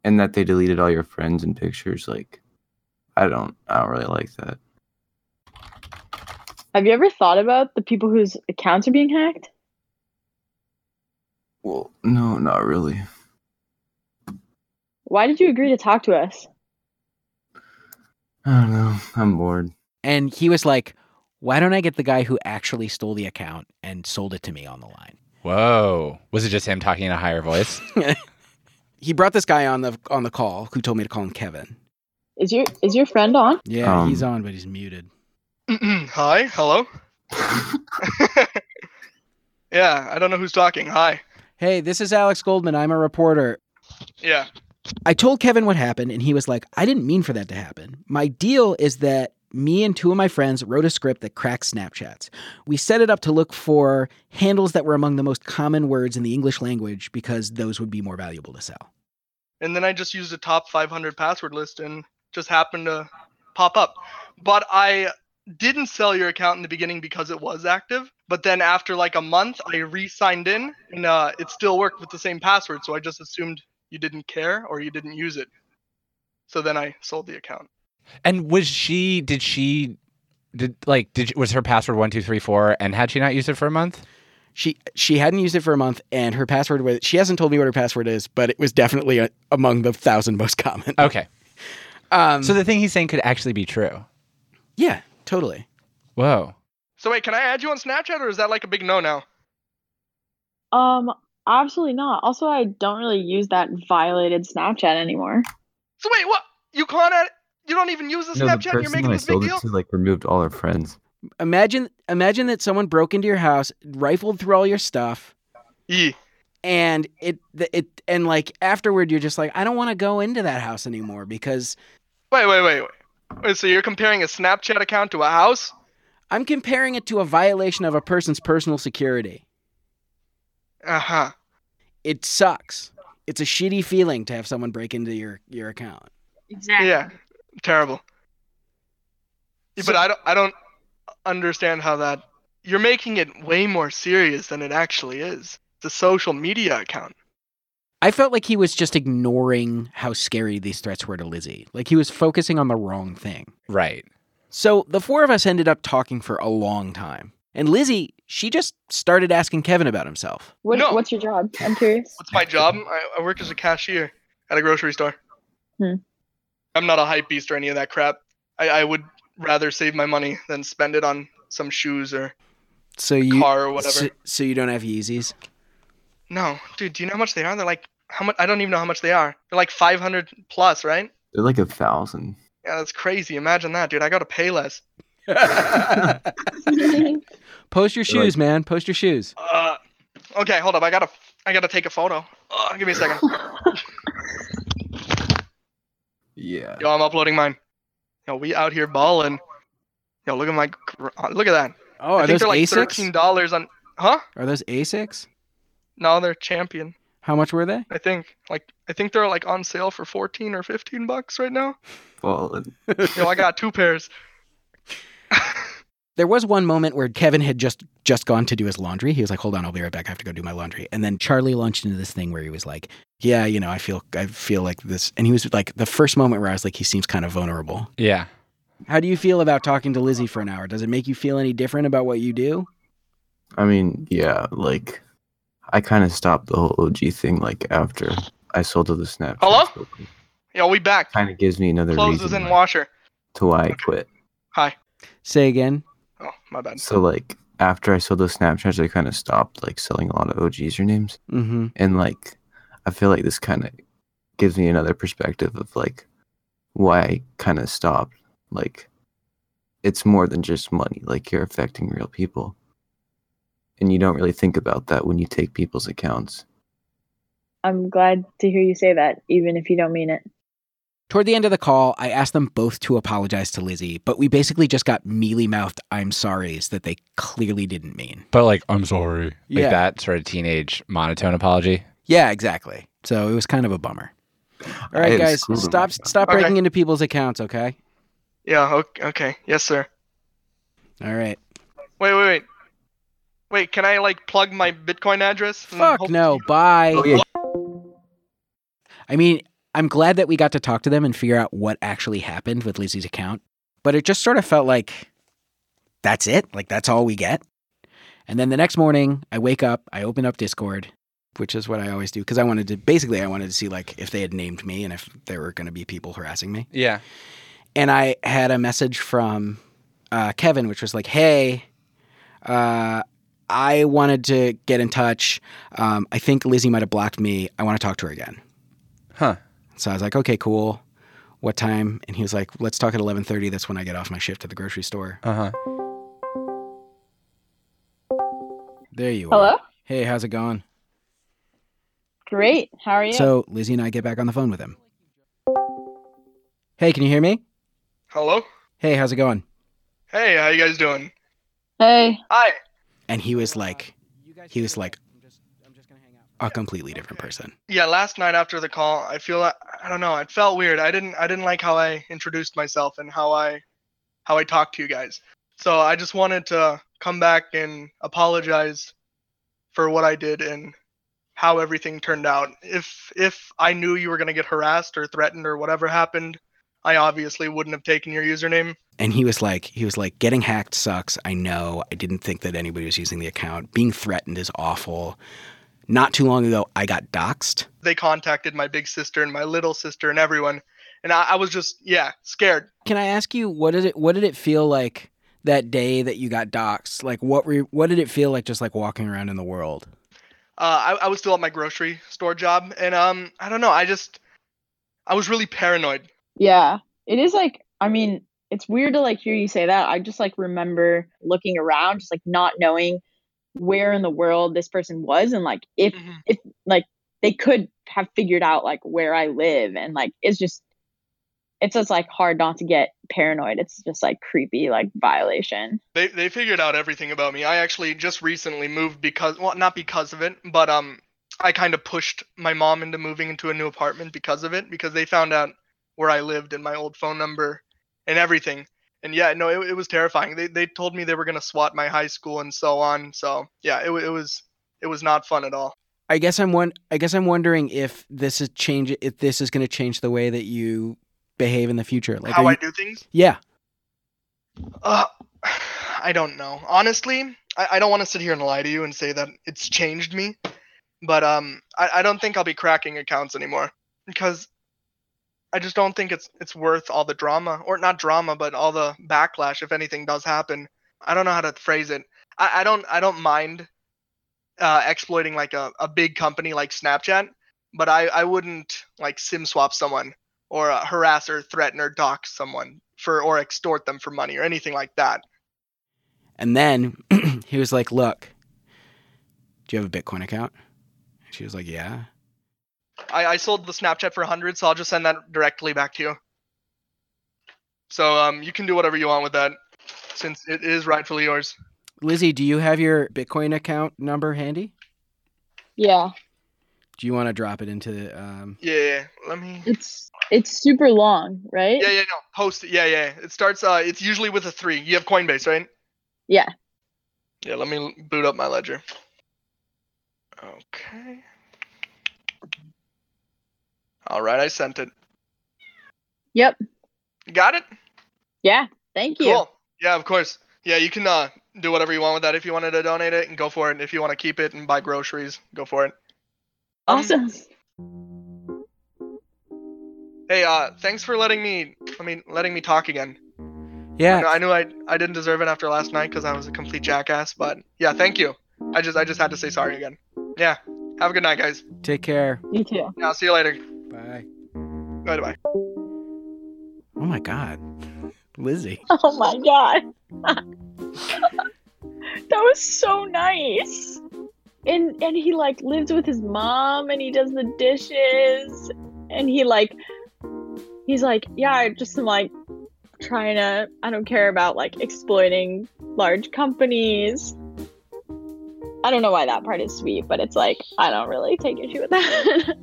And that they deleted all your friends and pictures. Like, I don't, I don't really like that. Have you ever thought about the people whose accounts are being hacked? Well, no, not really. Why did you agree to talk to us? I don't know. I'm bored. And he was like, why don't I get the guy who actually stole the account and sold it to me on the line? Whoa. Was it just him talking in a higher voice? He brought this guy on the on the call who told me to call him Kevin. Is your is your friend on? Yeah, Um, he's on, but he's muted. Hi, hello. Yeah, I don't know who's talking. Hi. Hey, this is Alex Goldman. I'm a reporter. Yeah. I told Kevin what happened, and he was like, I didn't mean for that to happen. My deal is that me and two of my friends wrote a script that cracks Snapchats. We set it up to look for handles that were among the most common words in the English language because those would be more valuable to sell. And then I just used a top 500 password list and just happened to pop up. But I didn't sell your account in the beginning because it was active. But then after like a month, I re-signed in and uh, it still worked with the same password. So I just assumed you didn't care or you didn't use it. So then I sold the account. And was she? Did she? Did like? Did was her password one two three four? And had she not used it for a month? She she hadn't used it for a month, and her password was. She hasn't told me what her password is, but it was definitely a, among the thousand most common. Okay. Um, so the thing he's saying could actually be true. Yeah, totally. Whoa. So wait, can I add you on Snapchat or is that like a big no now? Um, absolutely not. Also, I don't really use that violated Snapchat anymore. So wait, what? You can't add? You don't even use the No, the Snapchat? and You're person making that I this big sold deal? it to like removed all our friends. Imagine imagine that someone broke into your house, rifled through all your stuff, Yeah. and it it and like afterward you're just like I don't want to go into that house anymore because Wait, wait, wait, wait. Wait, so you're comparing a Snapchat account to a house? I'm comparing it to a violation of a person's personal security. Uh huh. It sucks. It's a shitty feeling to have someone break into your your account. Exactly. Yeah. Terrible. Yeah, but I don't. I don't understand how that. You're making it way more serious than it actually is. It's a social media account. I felt like he was just ignoring how scary these threats were to Lizzie. Like he was focusing on the wrong thing. Right. So the four of us ended up talking for a long time. And Lizzie, she just started asking Kevin about himself. What, No. What's your job? I'm curious. What's my job? I, I work as a cashier at a grocery store. Hmm. I'm not a hype beast or any of that crap. I, I would rather save my money than spend it on some shoes or So you car or whatever. So, so you don't have Yeezys? No, dude. Do you know how much they are? They're like how much? I don't even know how much they are. They're like 500 plus, right? They're like a thousand. Yeah, that's crazy. Imagine that, dude. I gotta pay less. Post your shoes, man. Post your shoes. Uh, okay, hold up. I gotta, I gotta take a photo. Uh, give me a second. Yeah. Yo, I'm uploading mine. Yo, we out here balling. Yo, look at my, uh, look at that. Oh, I are think those they're like Asics? thirteen dollars on, huh? Are those Asics? No, they're champion. How much were they? I think, like, I think they're like on sale for fourteen or fifteen bucks right now. Fallen. Yo, I got two pairs. There was one moment where Kevin had just just gone to do his laundry. He was like, "Hold on, I'll be right back. I have to go do my laundry." And then Charlie launched into this thing where he was like, "Yeah, you know, I feel I feel like this." And he was like, the first moment where I was like, "He seems kind of vulnerable." Yeah. How do you feel about talking to Lizzie for an hour? Does it make you feel any different about what you do? I mean, yeah, like I kind of stopped the whole OG thing like after I sold to the Snapchat. Hello? Yo, we back. Kind of gives me another Clothes is reason in washer. to why I quit. Hi. Say again. Oh, my bad. So like after I sold those Snapchats, I kind of stopped like selling a lot of OG usernames, Mm-hmm. and like I feel like this kind of gives me another perspective of like why I kind of stopped. Like it's more than just money. Like you're affecting real people, and you don't really think about that when you take people's accounts. I'm glad to hear you say that, even if you don't mean it. Toward the end of the call, I asked them both to apologize to Lizzie, but we basically just got mealy mouthed "I'm sorry's" that they clearly didn't mean. But like, I'm sorry. Like Yeah. that sort of teenage monotone apology. Yeah, exactly. So it was kind of a bummer. All I right, am guys, stop stop Okay. breaking into people's accounts, okay? Yeah. Okay. okay. Yes, sir. All right. Wait, wait, wait. Wait, can I like plug my Bitcoin address? Fuck no. Bye. Oh yeah, I mean, I'm glad that we got to talk to them and figure out what actually happened with Lizzie's account, but it just sort of felt like that's it. Like that's all we get. And then the next morning, I wake up, I open up Discord, which is what I always do because I wanted to basically I wanted to see like if they had named me and if there were going to be people harassing me. Yeah. and I had a message from uh, Kevin, which was like, "Hey, uh, I wanted to get in touch. Um, I think Lizzie might have blocked me. I want to talk to her again." Huh. So I was like, "Okay, cool. What time?" And he was like, "Let's talk at eleven thirty. That's when I get off my shift at the grocery store." Uh huh. There you Hello? are. Hello. Hey, how's it going? Great. How are you? So Lizzie and I get back on the phone with him. Hey, can you hear me? Hello. Hey, how's it going? Hey, how you guys doing? Hey. Hi. And he was like, he was like a completely different person. Yeah, last night after the call, I feel like, I don't know, it felt weird. I didn't I didn't like how I introduced myself and how I how I talked to you guys. So I just wanted to come back and apologize for what I did and how everything turned out. If if I knew you were going to get harassed or threatened or whatever happened, I obviously wouldn't have taken your username. And he was like, he was like, getting hacked sucks. I know. I didn't think that anybody was using the account. Being threatened is awful. Not too long ago, I got doxxed. They contacted my big sister and my little sister and everyone, and I, I was just yeah scared. Can I ask you what did it what did it feel like that day that you got doxxed? Like what were you, what did it feel like just like walking around in the world? Uh, I, I was still at my grocery store job, and um, I don't know. I just I was really paranoid. Yeah. It is like I mean, it's weird to like hear you say that. I just like remember looking around, just like not knowing where in the world this person was and like if if like they could have figured out like where I live and like it's just it's just like hard not to get paranoid. It's just like creepy like violation. They they figured out everything about me. I actually just recently moved because well not because of it, but um I kind of pushed my mom into moving into a new apartment because of it because they found out where I lived and my old phone number and everything. And yeah, no, it, it was terrifying. They they told me they were gonna swat my high school and so on. So yeah, it it was it was not fun at all. I guess I'm one. I guess I'm wondering if this is change. If this is going to change the way that you behave in the future. Like How are I do things? Yeah. Uh, I don't know. Honestly, I, I don't want to sit here and lie to you and say that it's changed me, but um, I, I don't think I'll be cracking accounts anymore because I just don't think it's it's worth all the drama, or not drama, but all the backlash if anything does happen. I don't know how to phrase it. I, I don't I don't mind uh, exploiting like a, a big company like Snapchat, but I, I wouldn't like sim swap someone or uh, harass or threaten or dox someone for or extort them for money or anything like that. And then he was like, "Look, do you have a Bitcoin account?" She was like, "Yeah." I, I sold the Snapchat for 100, so I'll just send that directly back to you. So um, you can do whatever you want with that, since it is rightfully yours. Lizzie, do you have your Bitcoin account number handy? Yeah. Do you want to drop it into? Um, Yeah, yeah. Let me. It's it's super long, right? Yeah, yeah, no. Post it. Yeah, yeah. It starts. Uh, it's usually with a three. You have Coinbase, right? Yeah. Yeah. Let me boot up my ledger. Okay. All right, I sent it. Yep. You got it? Yeah. Thank you. Cool. Yeah, of course. Yeah, you can uh, do whatever you want with that. If you wanted to donate it, and go for it. If you want to keep it and buy groceries, go for it. Awesome. Hey, uh, thanks for letting me. I mean, letting me talk again. Yeah. I, know, I knew I I didn't deserve it after last night because I was a complete jackass. But yeah, thank you. I just I just had to say sorry again. Yeah. Have a good night, guys. Take care. You too. Yeah, I'll see you later. Bye. Bye bye. Oh my God, Lizzie. Oh my god. that was so nice. And and he like lives with his mom and he does the dishes and he like he's like, yeah, I just am like trying to I don't care about like exploiting large companies. I don't know why that part is sweet, but it's like I don't really take issue with that.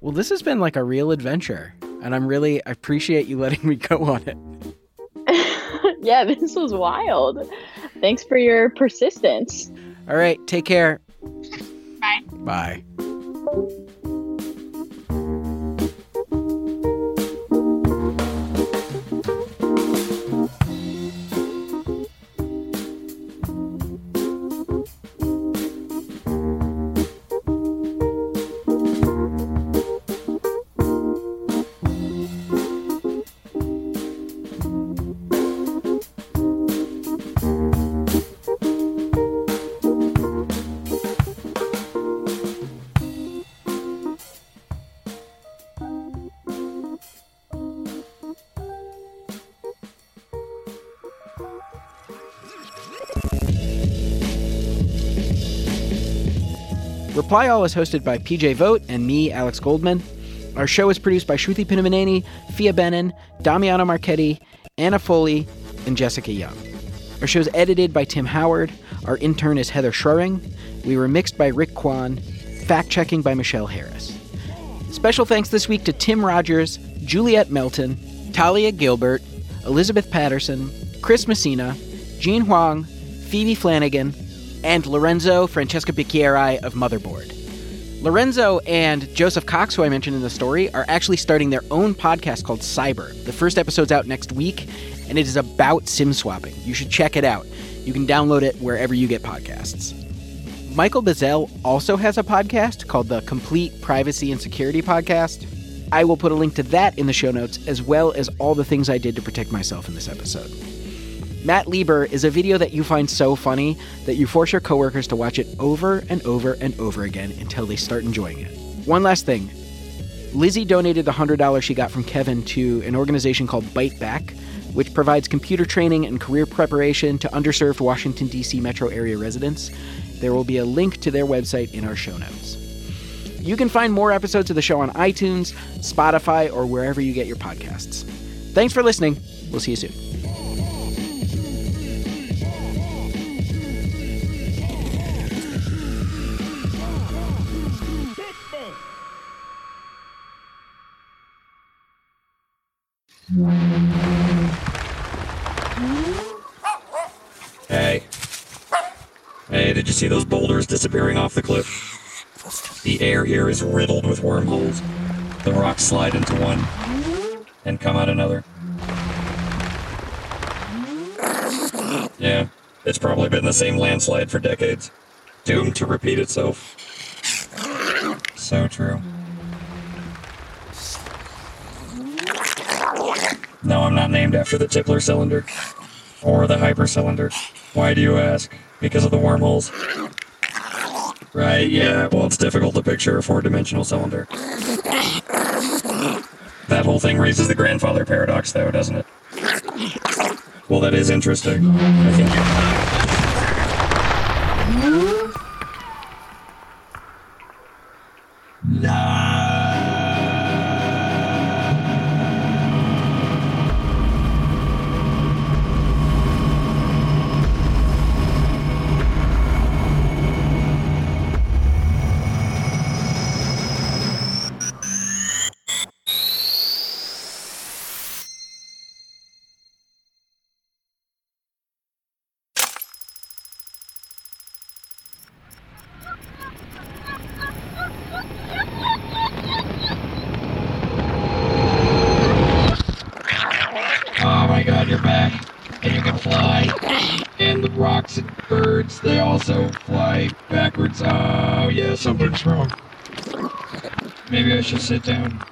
Well, this has been like a real adventure, and I'm really I appreciate you letting me go on it. yeah, this was wild. Thanks for your persistence. All right, take care. Bye. Bye. Reply All is hosted by PJ Vogt and me, Alex Goldman. Our show is produced by Shruti Pinnamaneni, Phia Bennin, Damiano Marchetti, Anna Foley, and Jessica Yung. Our show is edited by Tim Howard. Our intern is Heather Schruring. We were mixed by Rick Kwan. Fact checking by Michelle Harris. Special thanks this week to Tim Rogers, Juliet Melton, Talia Gilbert, Elizabeth Patterson, Chris Messina, Jean Huang, Phoebe Flanagan, and Lorenzo Franceschi-Bicchierai of Motherboard. Lorenzo and Joseph Cox, who I mentioned in the story, are actually starting their own podcast called Cyber. The first episode's out next week, and it is about sim swapping. You should check it out. You can download it wherever you get podcasts. Michael Bazzell also has a podcast called the Complete Privacy and Security Podcast. I will put a link to that in the show notes, as well as all the things I did to protect myself in this episode. Matt Lieber is a video that you find so funny that you force your coworkers to watch it over and over and over again until they start enjoying it. One last thing Lizzie donated the $100 she got from Kevin to an organization called Byte Back, which provides computer training and career preparation to underserved Washington, D.C. metro area residents. There will be a link to their website in our show notes. You can find more episodes of the show on iTunes, Spotify, or wherever you get your podcasts. Thanks for listening. We'll see you soon. Hey. Hey, did you see those boulders disappearing off the cliff? The air here is riddled with wormholes. The rocks slide into one and come out another. Yeah, it's probably been the same landslide for decades, doomed to repeat itself. So true. No, I'm named after the Tipler cylinder. Or the hyper cylinder. Why do you ask? Because of the wormholes? Right, yeah, well, it's difficult to picture a four dimensional cylinder. That whole thing raises the grandfather paradox, though, doesn't it? Well, that is interesting. I think should sit down.